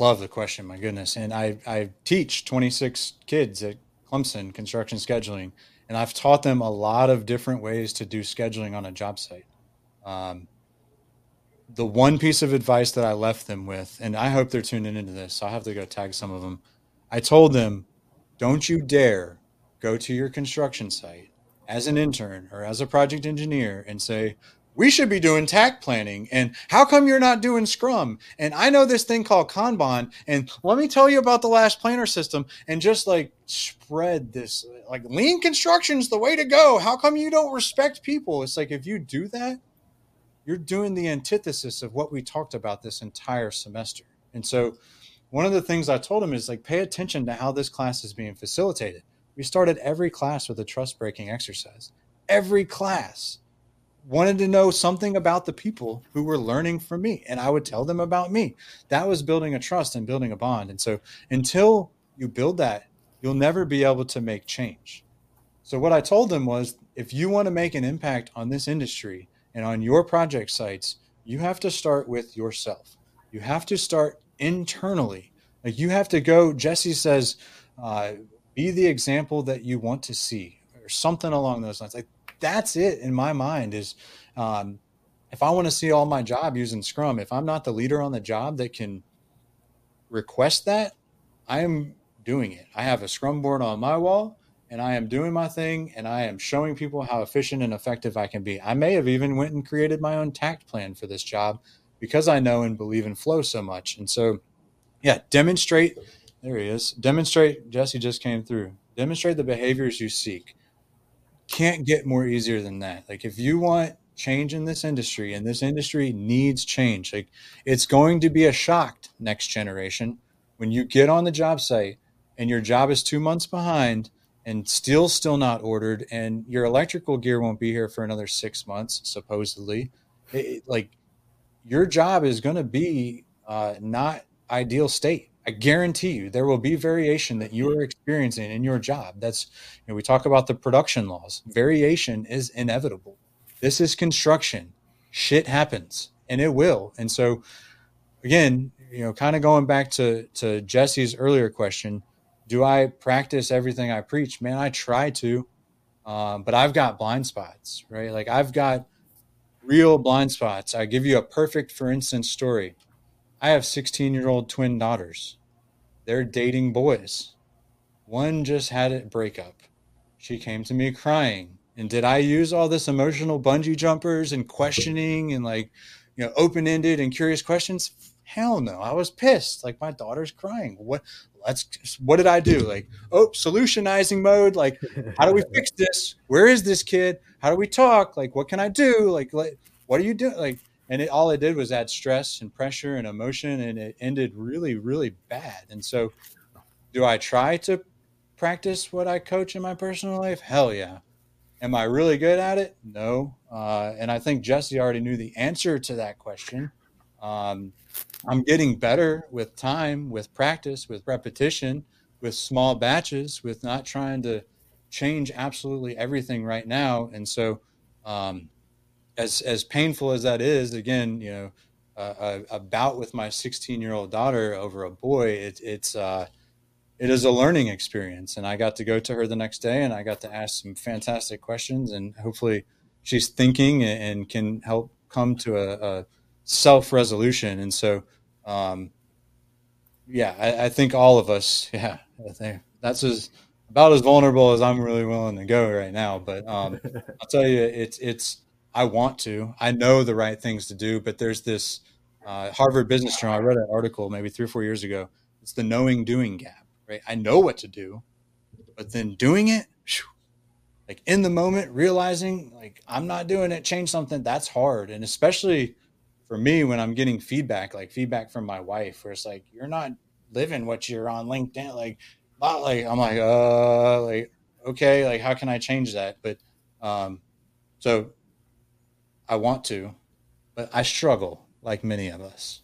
love the question. My goodness, and I I teach 26 kids at Clemson construction scheduling, and I've taught them a lot of different ways to do scheduling on a job site. Um, the one piece of advice that I left them with, and I hope they're tuning into this, so I have to go tag some of them. I told them, don't you dare go to your construction site as an intern or as a project engineer and say, we should be doing takt planning. And how come you're not doing Scrum? And I know this thing called Kanban. And let me tell you about the last planner system and just like spread this like lean construction is the way to go. How come you don't respect people? It's like if you do that, you're doing the antithesis of what we talked about this entire semester. And so one of the things I told him is like pay attention to how this class is being facilitated. We started every class with a trust breaking exercise. Every class wanted to know something about the people who were learning from me and I would tell them about me. That was building a trust and building a bond. And so until you build that, you'll never be able to make change. So what I told them was if you want to make an impact on this industry and on your project sites, you have to start with yourself. You have to start internally. Like you have to go, Jesse says, uh, be the example that you want to see or something along those lines. Like that's it in my mind is um, if I want to see all my job using Scrum, if I'm not the leader on the job that can request that, I am doing it. I have a Scrum board on my wall and I am doing my thing and I am showing people how efficient and effective I can be. I may have even went and created my own takt plan for this job because I know and believe in flow so much. And so, yeah, demonstrate. There he is. Demonstrate. Jesse just came through. Demonstrate the behaviors you seek can't get more easier than that. Like if you want change in this industry and this industry needs change, like it's going to be a shock next generation when you get on the job site and your job is 2 months behind and still still not ordered and your electrical gear won't be here for another 6 months supposedly. It, like your job is going to be uh, not ideal state I guarantee you there will be variation that you are experiencing in your job. That's, you know, we talk about the production laws. Variation is inevitable. This is construction. Shit happens and it will. And so, again, you know, kind of going back to, to Jesse's earlier question, do I practice everything I preach? Man, I try to, um, but I've got blind spots, right? Like I've got real blind spots. I give you a perfect, for instance, story. I have 16 year old twin daughters. They're dating boys. One just had a breakup. She came to me crying. And did I use all this emotional bungee jumpers and questioning and like, you know, open ended and curious questions? Hell no. I was pissed. Like my daughter's crying. What let's what did I do? Like, oh, solutionizing mode. Like, how do we fix this? Where is this kid? How do we talk? Like, what can I do? Like, like what are you doing? Like, and it, all it did was add stress and pressure and emotion and it ended really really bad. And so do i try to practice what i coach in my personal life? Hell yeah. Am i really good at it? No. Uh, and i think jesse already knew the answer to that question. Um, i'm getting better with time with practice with repetition with small batches with not trying to change absolutely everything right now. And so um, as as painful as that is, again, you know, uh, a, a, bout with my 16 year old daughter over a boy, it, it's uh, it is a learning experience, and I got to go to her the next day, and I got to ask some fantastic questions, and hopefully, she's thinking and, and can help come to a, a self resolution, and so. Um, yeah, I, I, think all of us, (laughs) yeah, that's as about as vulnerable as I'm really willing to go right now. But um, I'll tell you, it's it's I want to. I know the right things to do, but there's this uh, Harvard Business Journal. I read an article maybe three or four years ago. It's the knowing doing gap, right? I know what to do, but then doing it, whew, like in the moment, realizing like I'm not doing it, change something. That's hard, and especially for me when I'm getting feedback, like feedback from my wife, where it's like you're not living what you're on LinkedIn, like, not like I'm like, uh, like okay, like how can I change that? But um, so I want to, but I struggle like many of us.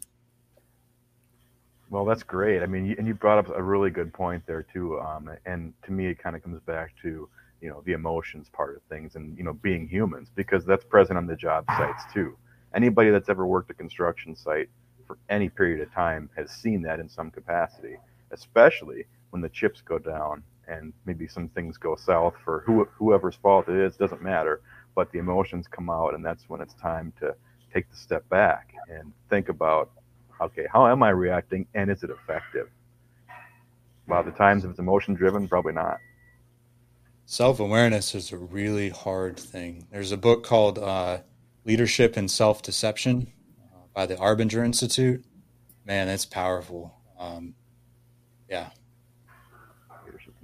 Well, that's great. I mean, and you brought up a really good point there too. Um, and to me, it kind of comes back to you know the emotions part of things, and you know being humans because that's present on the job sites too. Anybody that's ever worked a construction site for any period of time has seen that in some capacity, especially when the chips go down and maybe some things go south for who, whoever's fault it is doesn't matter but the emotions come out and that's when it's time to take the step back and think about okay how am i reacting and is it effective? Of the times if it's emotion driven probably not. Self-awareness is a really hard thing. There's a book called uh, leadership and self-deception uh, by the arbinger institute. Man it's powerful. Um, yeah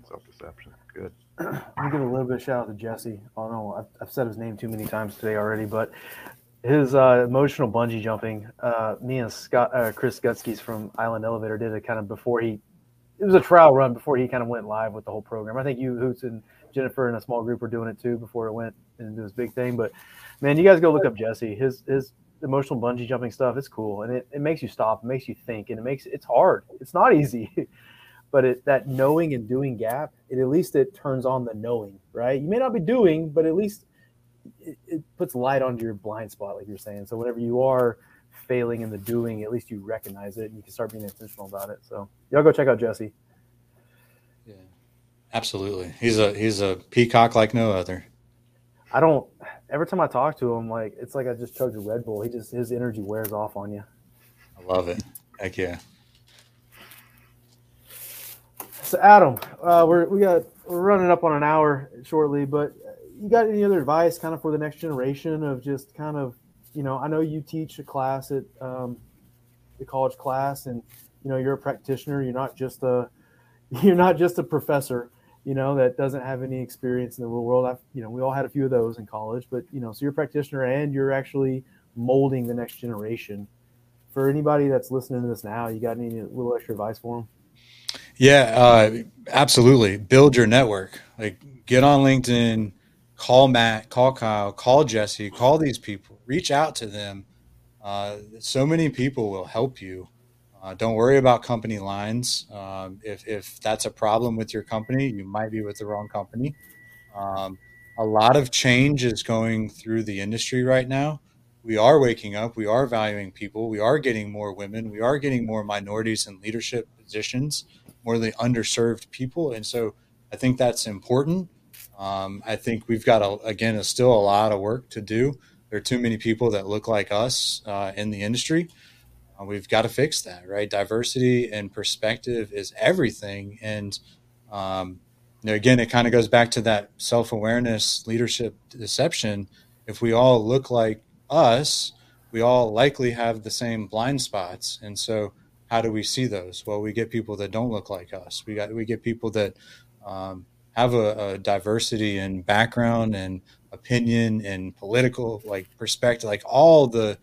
self-deception. Good. Let me give a little bit of shout out to Jesse. I don't know. I've, I've said his name too many times today already, but his uh, emotional bungee jumping. Uh, me and Scott, uh, Chris Gutskis from Island Elevator did it kind of before he. It was a trial run before he kind of went live with the whole program. I think you, Hoots, and Jennifer and a small group were doing it too before it went into this big thing. But man, you guys go look up Jesse. His his emotional bungee jumping stuff. It's cool and it, it makes you stop. It makes you think, and it makes it's hard. It's not easy. (laughs) but it, that knowing and doing gap, it at least it turns on the knowing, right? You may not be doing, but at least it, it puts light onto your blind spot, like you're saying. So whenever you are failing in the doing, at least you recognize it and you can start being intentional about it. So y'all go check out Jesse. Yeah, absolutely. He's a he's a peacock like no other. I don't. Every time I talk to him, like it's like I just chugged a Red Bull. He just his energy wears off on you. I love it. Heck yeah. So Adam, uh, we're we got we're running up on an hour shortly, but you got any other advice, kind of for the next generation of just kind of, you know, I know you teach a class at um, the college class, and you know you're a practitioner. You're not just a (laughs) you're not just a professor, you know, that doesn't have any experience in the real world. I've, you know, we all had a few of those in college, but you know, so you're a practitioner and you're actually molding the next generation. For anybody that's listening to this now, you got any little extra advice for them? Yeah, uh, absolutely. Build your network. Like get on LinkedIn, call Matt, call Kyle, call Jesse, call these people, reach out to them. Uh, so many people will help you. Uh, don't worry about company lines. Um, if, if that's a problem with your company, you might be with the wrong company. Um, a lot of change is going through the industry right now. We are waking up. We are valuing people. We are getting more women. We are getting more minorities in leadership positions more the underserved people. And so I think that's important. Um, I think we've got, a, again, a, still a lot of work to do. There are too many people that look like us uh, in the industry. Uh, we've got to fix that, right? Diversity and perspective is everything. And, um, you know, again, it kind of goes back to that self awareness, leadership deception. If we all look like us, we all likely have the same blind spots. And so, how do we see those? Well, we get people that don't look like us. We got we get people that um, have a, a, diversity in background and opinion and political like perspective, like all the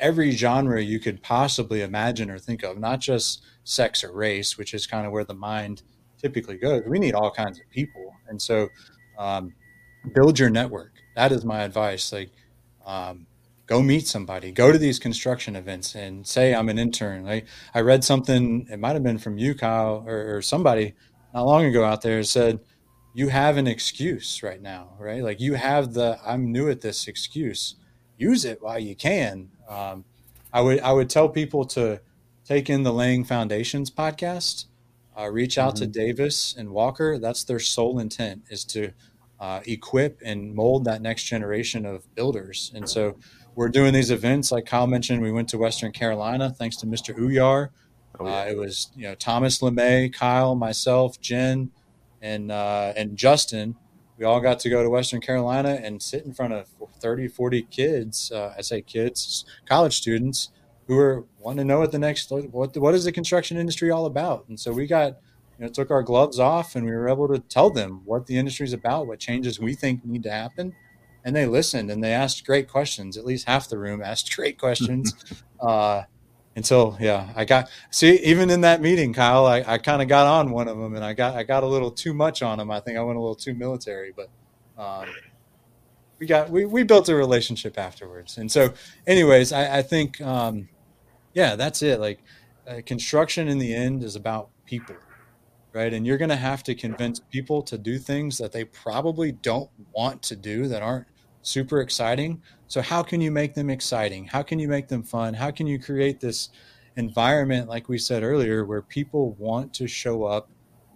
every genre you could possibly imagine or think of, not just sex or race, which is kind of where the mind typically goes. We need all kinds of people, and so um, build your network. That is my advice. Like um, go meet somebody go to these construction events and say i'm an intern. I, I read something it might have been from you kyle or, or somebody not long ago out there said you have an excuse right now right? Like you have the i'm new at this excuse. Use it while you can. Um, i would i would tell people to take in the laying foundations podcast uh, reach out mm-hmm. to davis and walker. That's their sole intent is to uh, equip and mold that next generation of builders. And so we're doing these events like Kyle mentioned. We went to Western Carolina thanks to Mr. Uyar. Oh, yeah. uh, it was you know Thomas LeMay, Kyle, myself, Jen, and uh, and Justin. We all got to go to Western Carolina and sit in front of 30, 40 kids. Uh, I say kids, college students who are wanting to know what the next what what is the construction industry all about. And so we got you know took our gloves off and we were able to tell them what the industry is about, what changes we think need to happen and they listened and they asked great questions. At least half the room asked (laughs) great questions. (laughs) uh, so, yeah, I got see even in that meeting, Kyle, I, I kind of got on one of them and I got I got a little too much on him. I think I went a little too military, but um, we got we, we built a relationship afterwards. And so, anyways, I, I think um, yeah, that's it. Like uh, construction in the end is about people right? And you're going to have to convince people to do things that they probably don't want to do that aren't super exciting. So, how can you make them exciting? How can you make them fun? How can you create this environment, like we said earlier, where people want to show up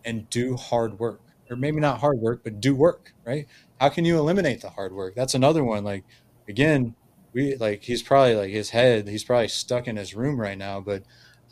and do hard work? or maybe not hard work, but do work, right? How can you eliminate the hard work? That's another one. Like, again, we like he's probably like his head, he's probably stuck in his room right now, but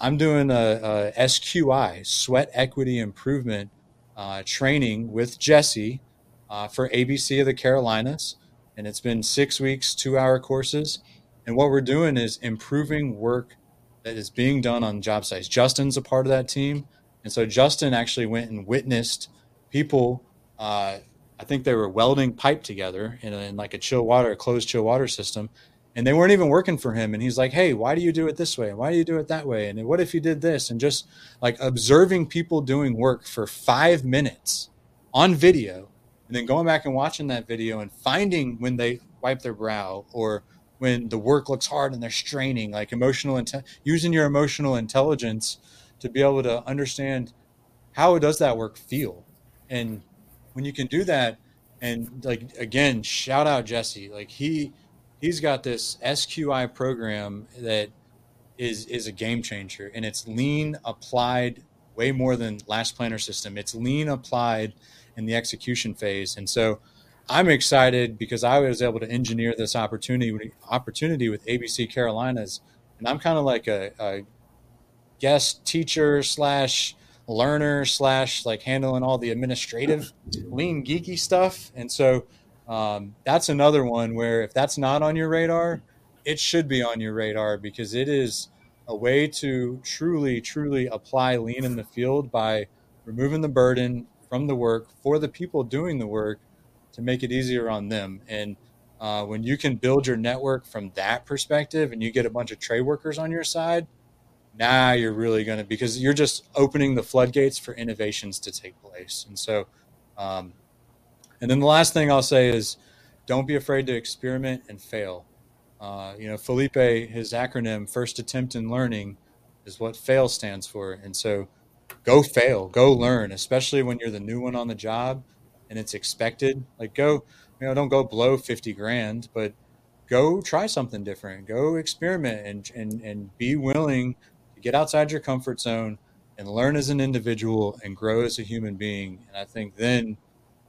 I'm doing a, a SQI, sweat equity improvement uh, training with Jesse uh, for ABC of the Carolinas. And it's been six weeks, two hour courses. And what we're doing is improving work that is being done on job sites. Justin's a part of that team. And so Justin actually went and witnessed people, uh, I think they were welding pipe together in, a, in like a chill water, a closed chill water system and they weren't even working for him and he's like hey why do you do it this way And why do you do it that way and what if you did this and just like observing people doing work for five minutes on video and then going back and watching that video and finding when they wipe their brow or when the work looks hard and they're straining like emotional inte- using your emotional intelligence to be able to understand how does that work feel and when you can do that and like again shout out jesse like he he's got this SQI program that is is a game changer, and it's lean applied way more than Last Planner System. It's lean applied in the execution phase, and so I'm excited because I was able to engineer this opportunity opportunity with ABC Carolinas, and I'm kind of like a, a guest teacher slash learner slash like handling all the administrative lean geeky stuff, and so um, that's another one where if that's not on your radar, it should be on your radar because it is a way to truly, truly apply lean in the field by removing the burden from the work for the people doing the work to make it easier on them. And uh, when you can build your network from that perspective and you get a bunch of trade workers on your side, now you're really going to, because you're just opening the floodgates for innovations to take place. And so, um, and then the last thing I'll say is don't be afraid to experiment and fail. Uh, you know, Felipe, his acronym, first attempt in learning, is what fail stands for. And so go fail, go learn, especially when you're the new one on the job and it's expected. Like, go, you know, don't go blow 50 grand, but go try something different. Go experiment and, and, and be willing to get outside your comfort zone and learn as an individual and grow as a human being. And I think then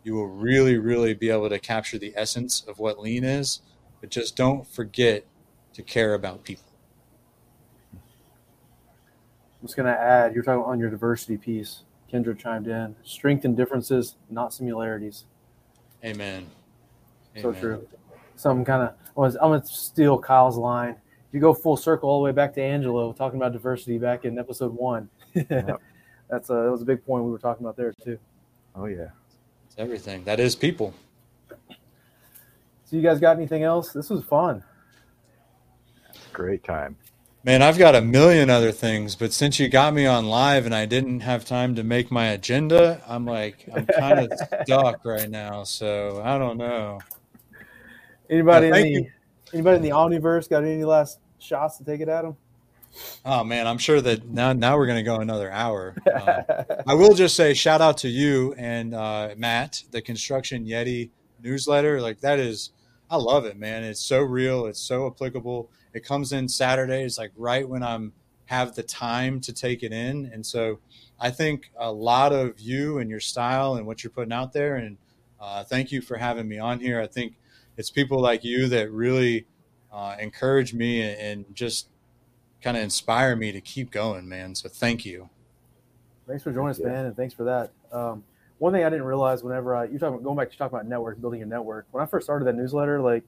you will really, really be able to capture the essence of what lean is. But just don't forget to care about people. I'm just going to add, you're talking on your diversity piece. Kendra chimed in. Strength and differences, not similarities. Amen. So Amen. true. Some kind of, I'm going to steal Kyle's line. If you go full circle all the way back to Angelo talking about diversity back in episode one, yep. (laughs) that's a, that was a big point we were talking about there too. Oh, yeah It's everything. That is people. So you guys got anything else? This was fun. Great time. Man, I've got a million other things, but since you got me on live and I didn't have time to make my agenda, I'm like I'm kind of (laughs) stuck right now. So I don't know. Anybody yeah, in the you. anybody in the Omniverse got any last shots to take it at them? Oh man, I'm sure that now now we're going to go another hour. (laughs) Uh, I will just say shout out to you and uh, Matt, the Construction Yeti newsletter. Like that is, I love it, man. It's so real. It's so applicable. It comes in Saturdays, like right when I'm have the time to take it in, and so I think a lot of you and your style and what you're putting out there. And uh, thank you for having me on here. I think it's people like you that really uh, encourage me and, and just kind of inspire me to keep going, man. So thank you. Thanks for joining us, man, and thanks for that. Um, one thing I didn't realize whenever I you talking going back to talk about network, building a network. When I first started that newsletter, like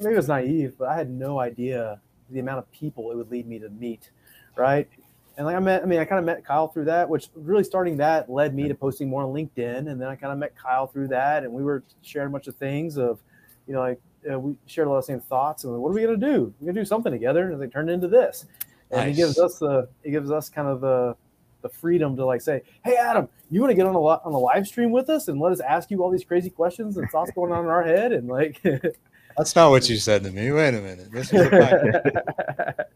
maybe it was naive, but I had no idea the amount of people it would lead me to meet, right? And like I met, I mean, I kind of met Kyle through that, which really starting that led me to posting more on LinkedIn, and then I kind of met Kyle through that, and we were sharing a bunch of things of, you know, like uh, we shared a lot of same thoughts. And what are we going to do? We're going to do something together. And they turned into this. And nice. it gives us the, it gives us kind of the, the freedom to like say, Hey, Adam, you want to get on a on a live stream with us and let us ask you all these crazy questions and thoughts going on in our head. And like, (laughs) that's not what you said to me. Wait a minute. This is a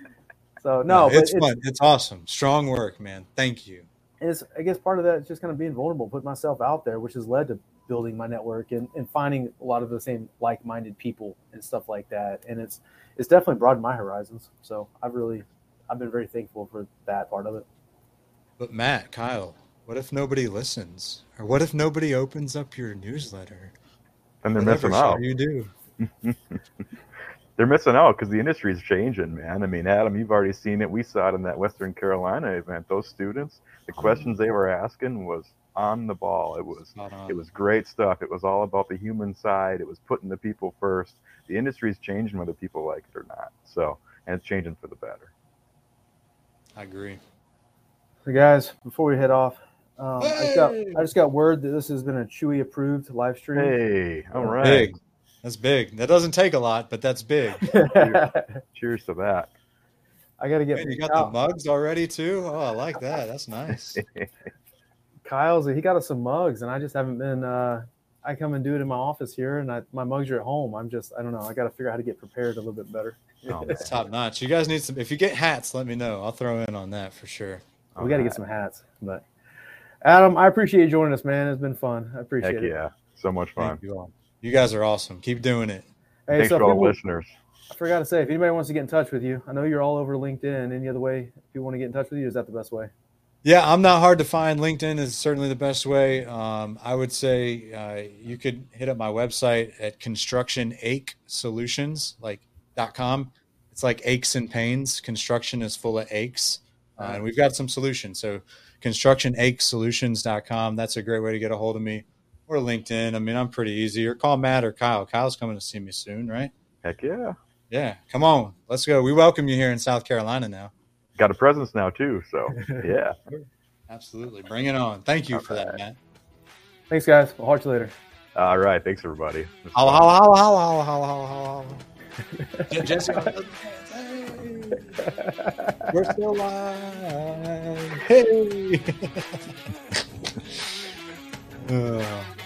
(laughs) so no, no it's, it's fun. It's awesome. Strong work, man. Thank you. And it's, I guess part of that is just kind of being vulnerable, putting myself out there, which has led to building my network and, and finding a lot of the same like-minded people and stuff like that. And it's it's definitely broadened my horizons. So I've really I've been very thankful for that part of it. But Matt, Kyle, what if nobody listens? Or what if nobody opens up your newsletter? And they're Whatever missing out. shall You do. (laughs) They're missing out because the industry is changing, man. I mean, Adam, you've already seen it. We saw it in that Western Carolina event. Those students, the mm-hmm. questions they were asking was on the ball. It was it was great stuff. It was all about the human side. It was putting the people first. The industry is changing whether people like it or not. So, and it's changing for the better. I agree. So guys, before we head off, um, I, just got, I just got word that this has been a Chewy approved live stream. Hey, all right. Big. That's big. That doesn't take a lot, but that's big. (laughs) Cheers to that. I got to get Man, you got Kyle- the mugs already too. Oh, I like that. That's nice. (laughs) Kyle's. He got us some mugs, and I just haven't been. Uh, I come and do it in my office here, and I, my mugs are at home. I'm just. I don't know. I got to figure out how to get prepared a little bit better. Oh. (laughs) It's top notch. You guys need some. If you get hats, let me know. I'll throw in on that for sure. we got to get some hats. But Adam, I appreciate you joining us, man. It's been fun. I appreciate Heck it. yeah. So much fun. Thank you all. You guys are awesome. Keep doing it. Hey, Thanks so to if all people- listeners. I forgot to say, if anybody wants to get in touch with you, I know you're all over LinkedIn. Any other way, if you want to get in touch with you, is that the best way? Yeah, I'm not hard to find. LinkedIn is certainly the best way. Um, I would say uh, you could hit up my website at construction ache solutions like dot com. It's like aches and pains. Construction is full of aches, uh, and we've got some solutions. So constructionachesolutions.com. That's a great way to get a hold of me or LinkedIn. I mean, I'm pretty easy. Or call Matt or Kyle. Kyle's coming to see me soon, right? Heck yeah. Yeah, come on, let's go. We welcome you here in South Carolina now. Got a presence now too. So (laughs) yeah. Absolutely, bring it on. Thank you for that, Alright. Matt. Thanks, guys. We'll talk to you later. All right. Thanks everybody. It was Holla, fun. holla, holla, holla, holla, holla, holla, holla. Je- Jesse, hey, we're still alive. Hey. Uh, (laughs)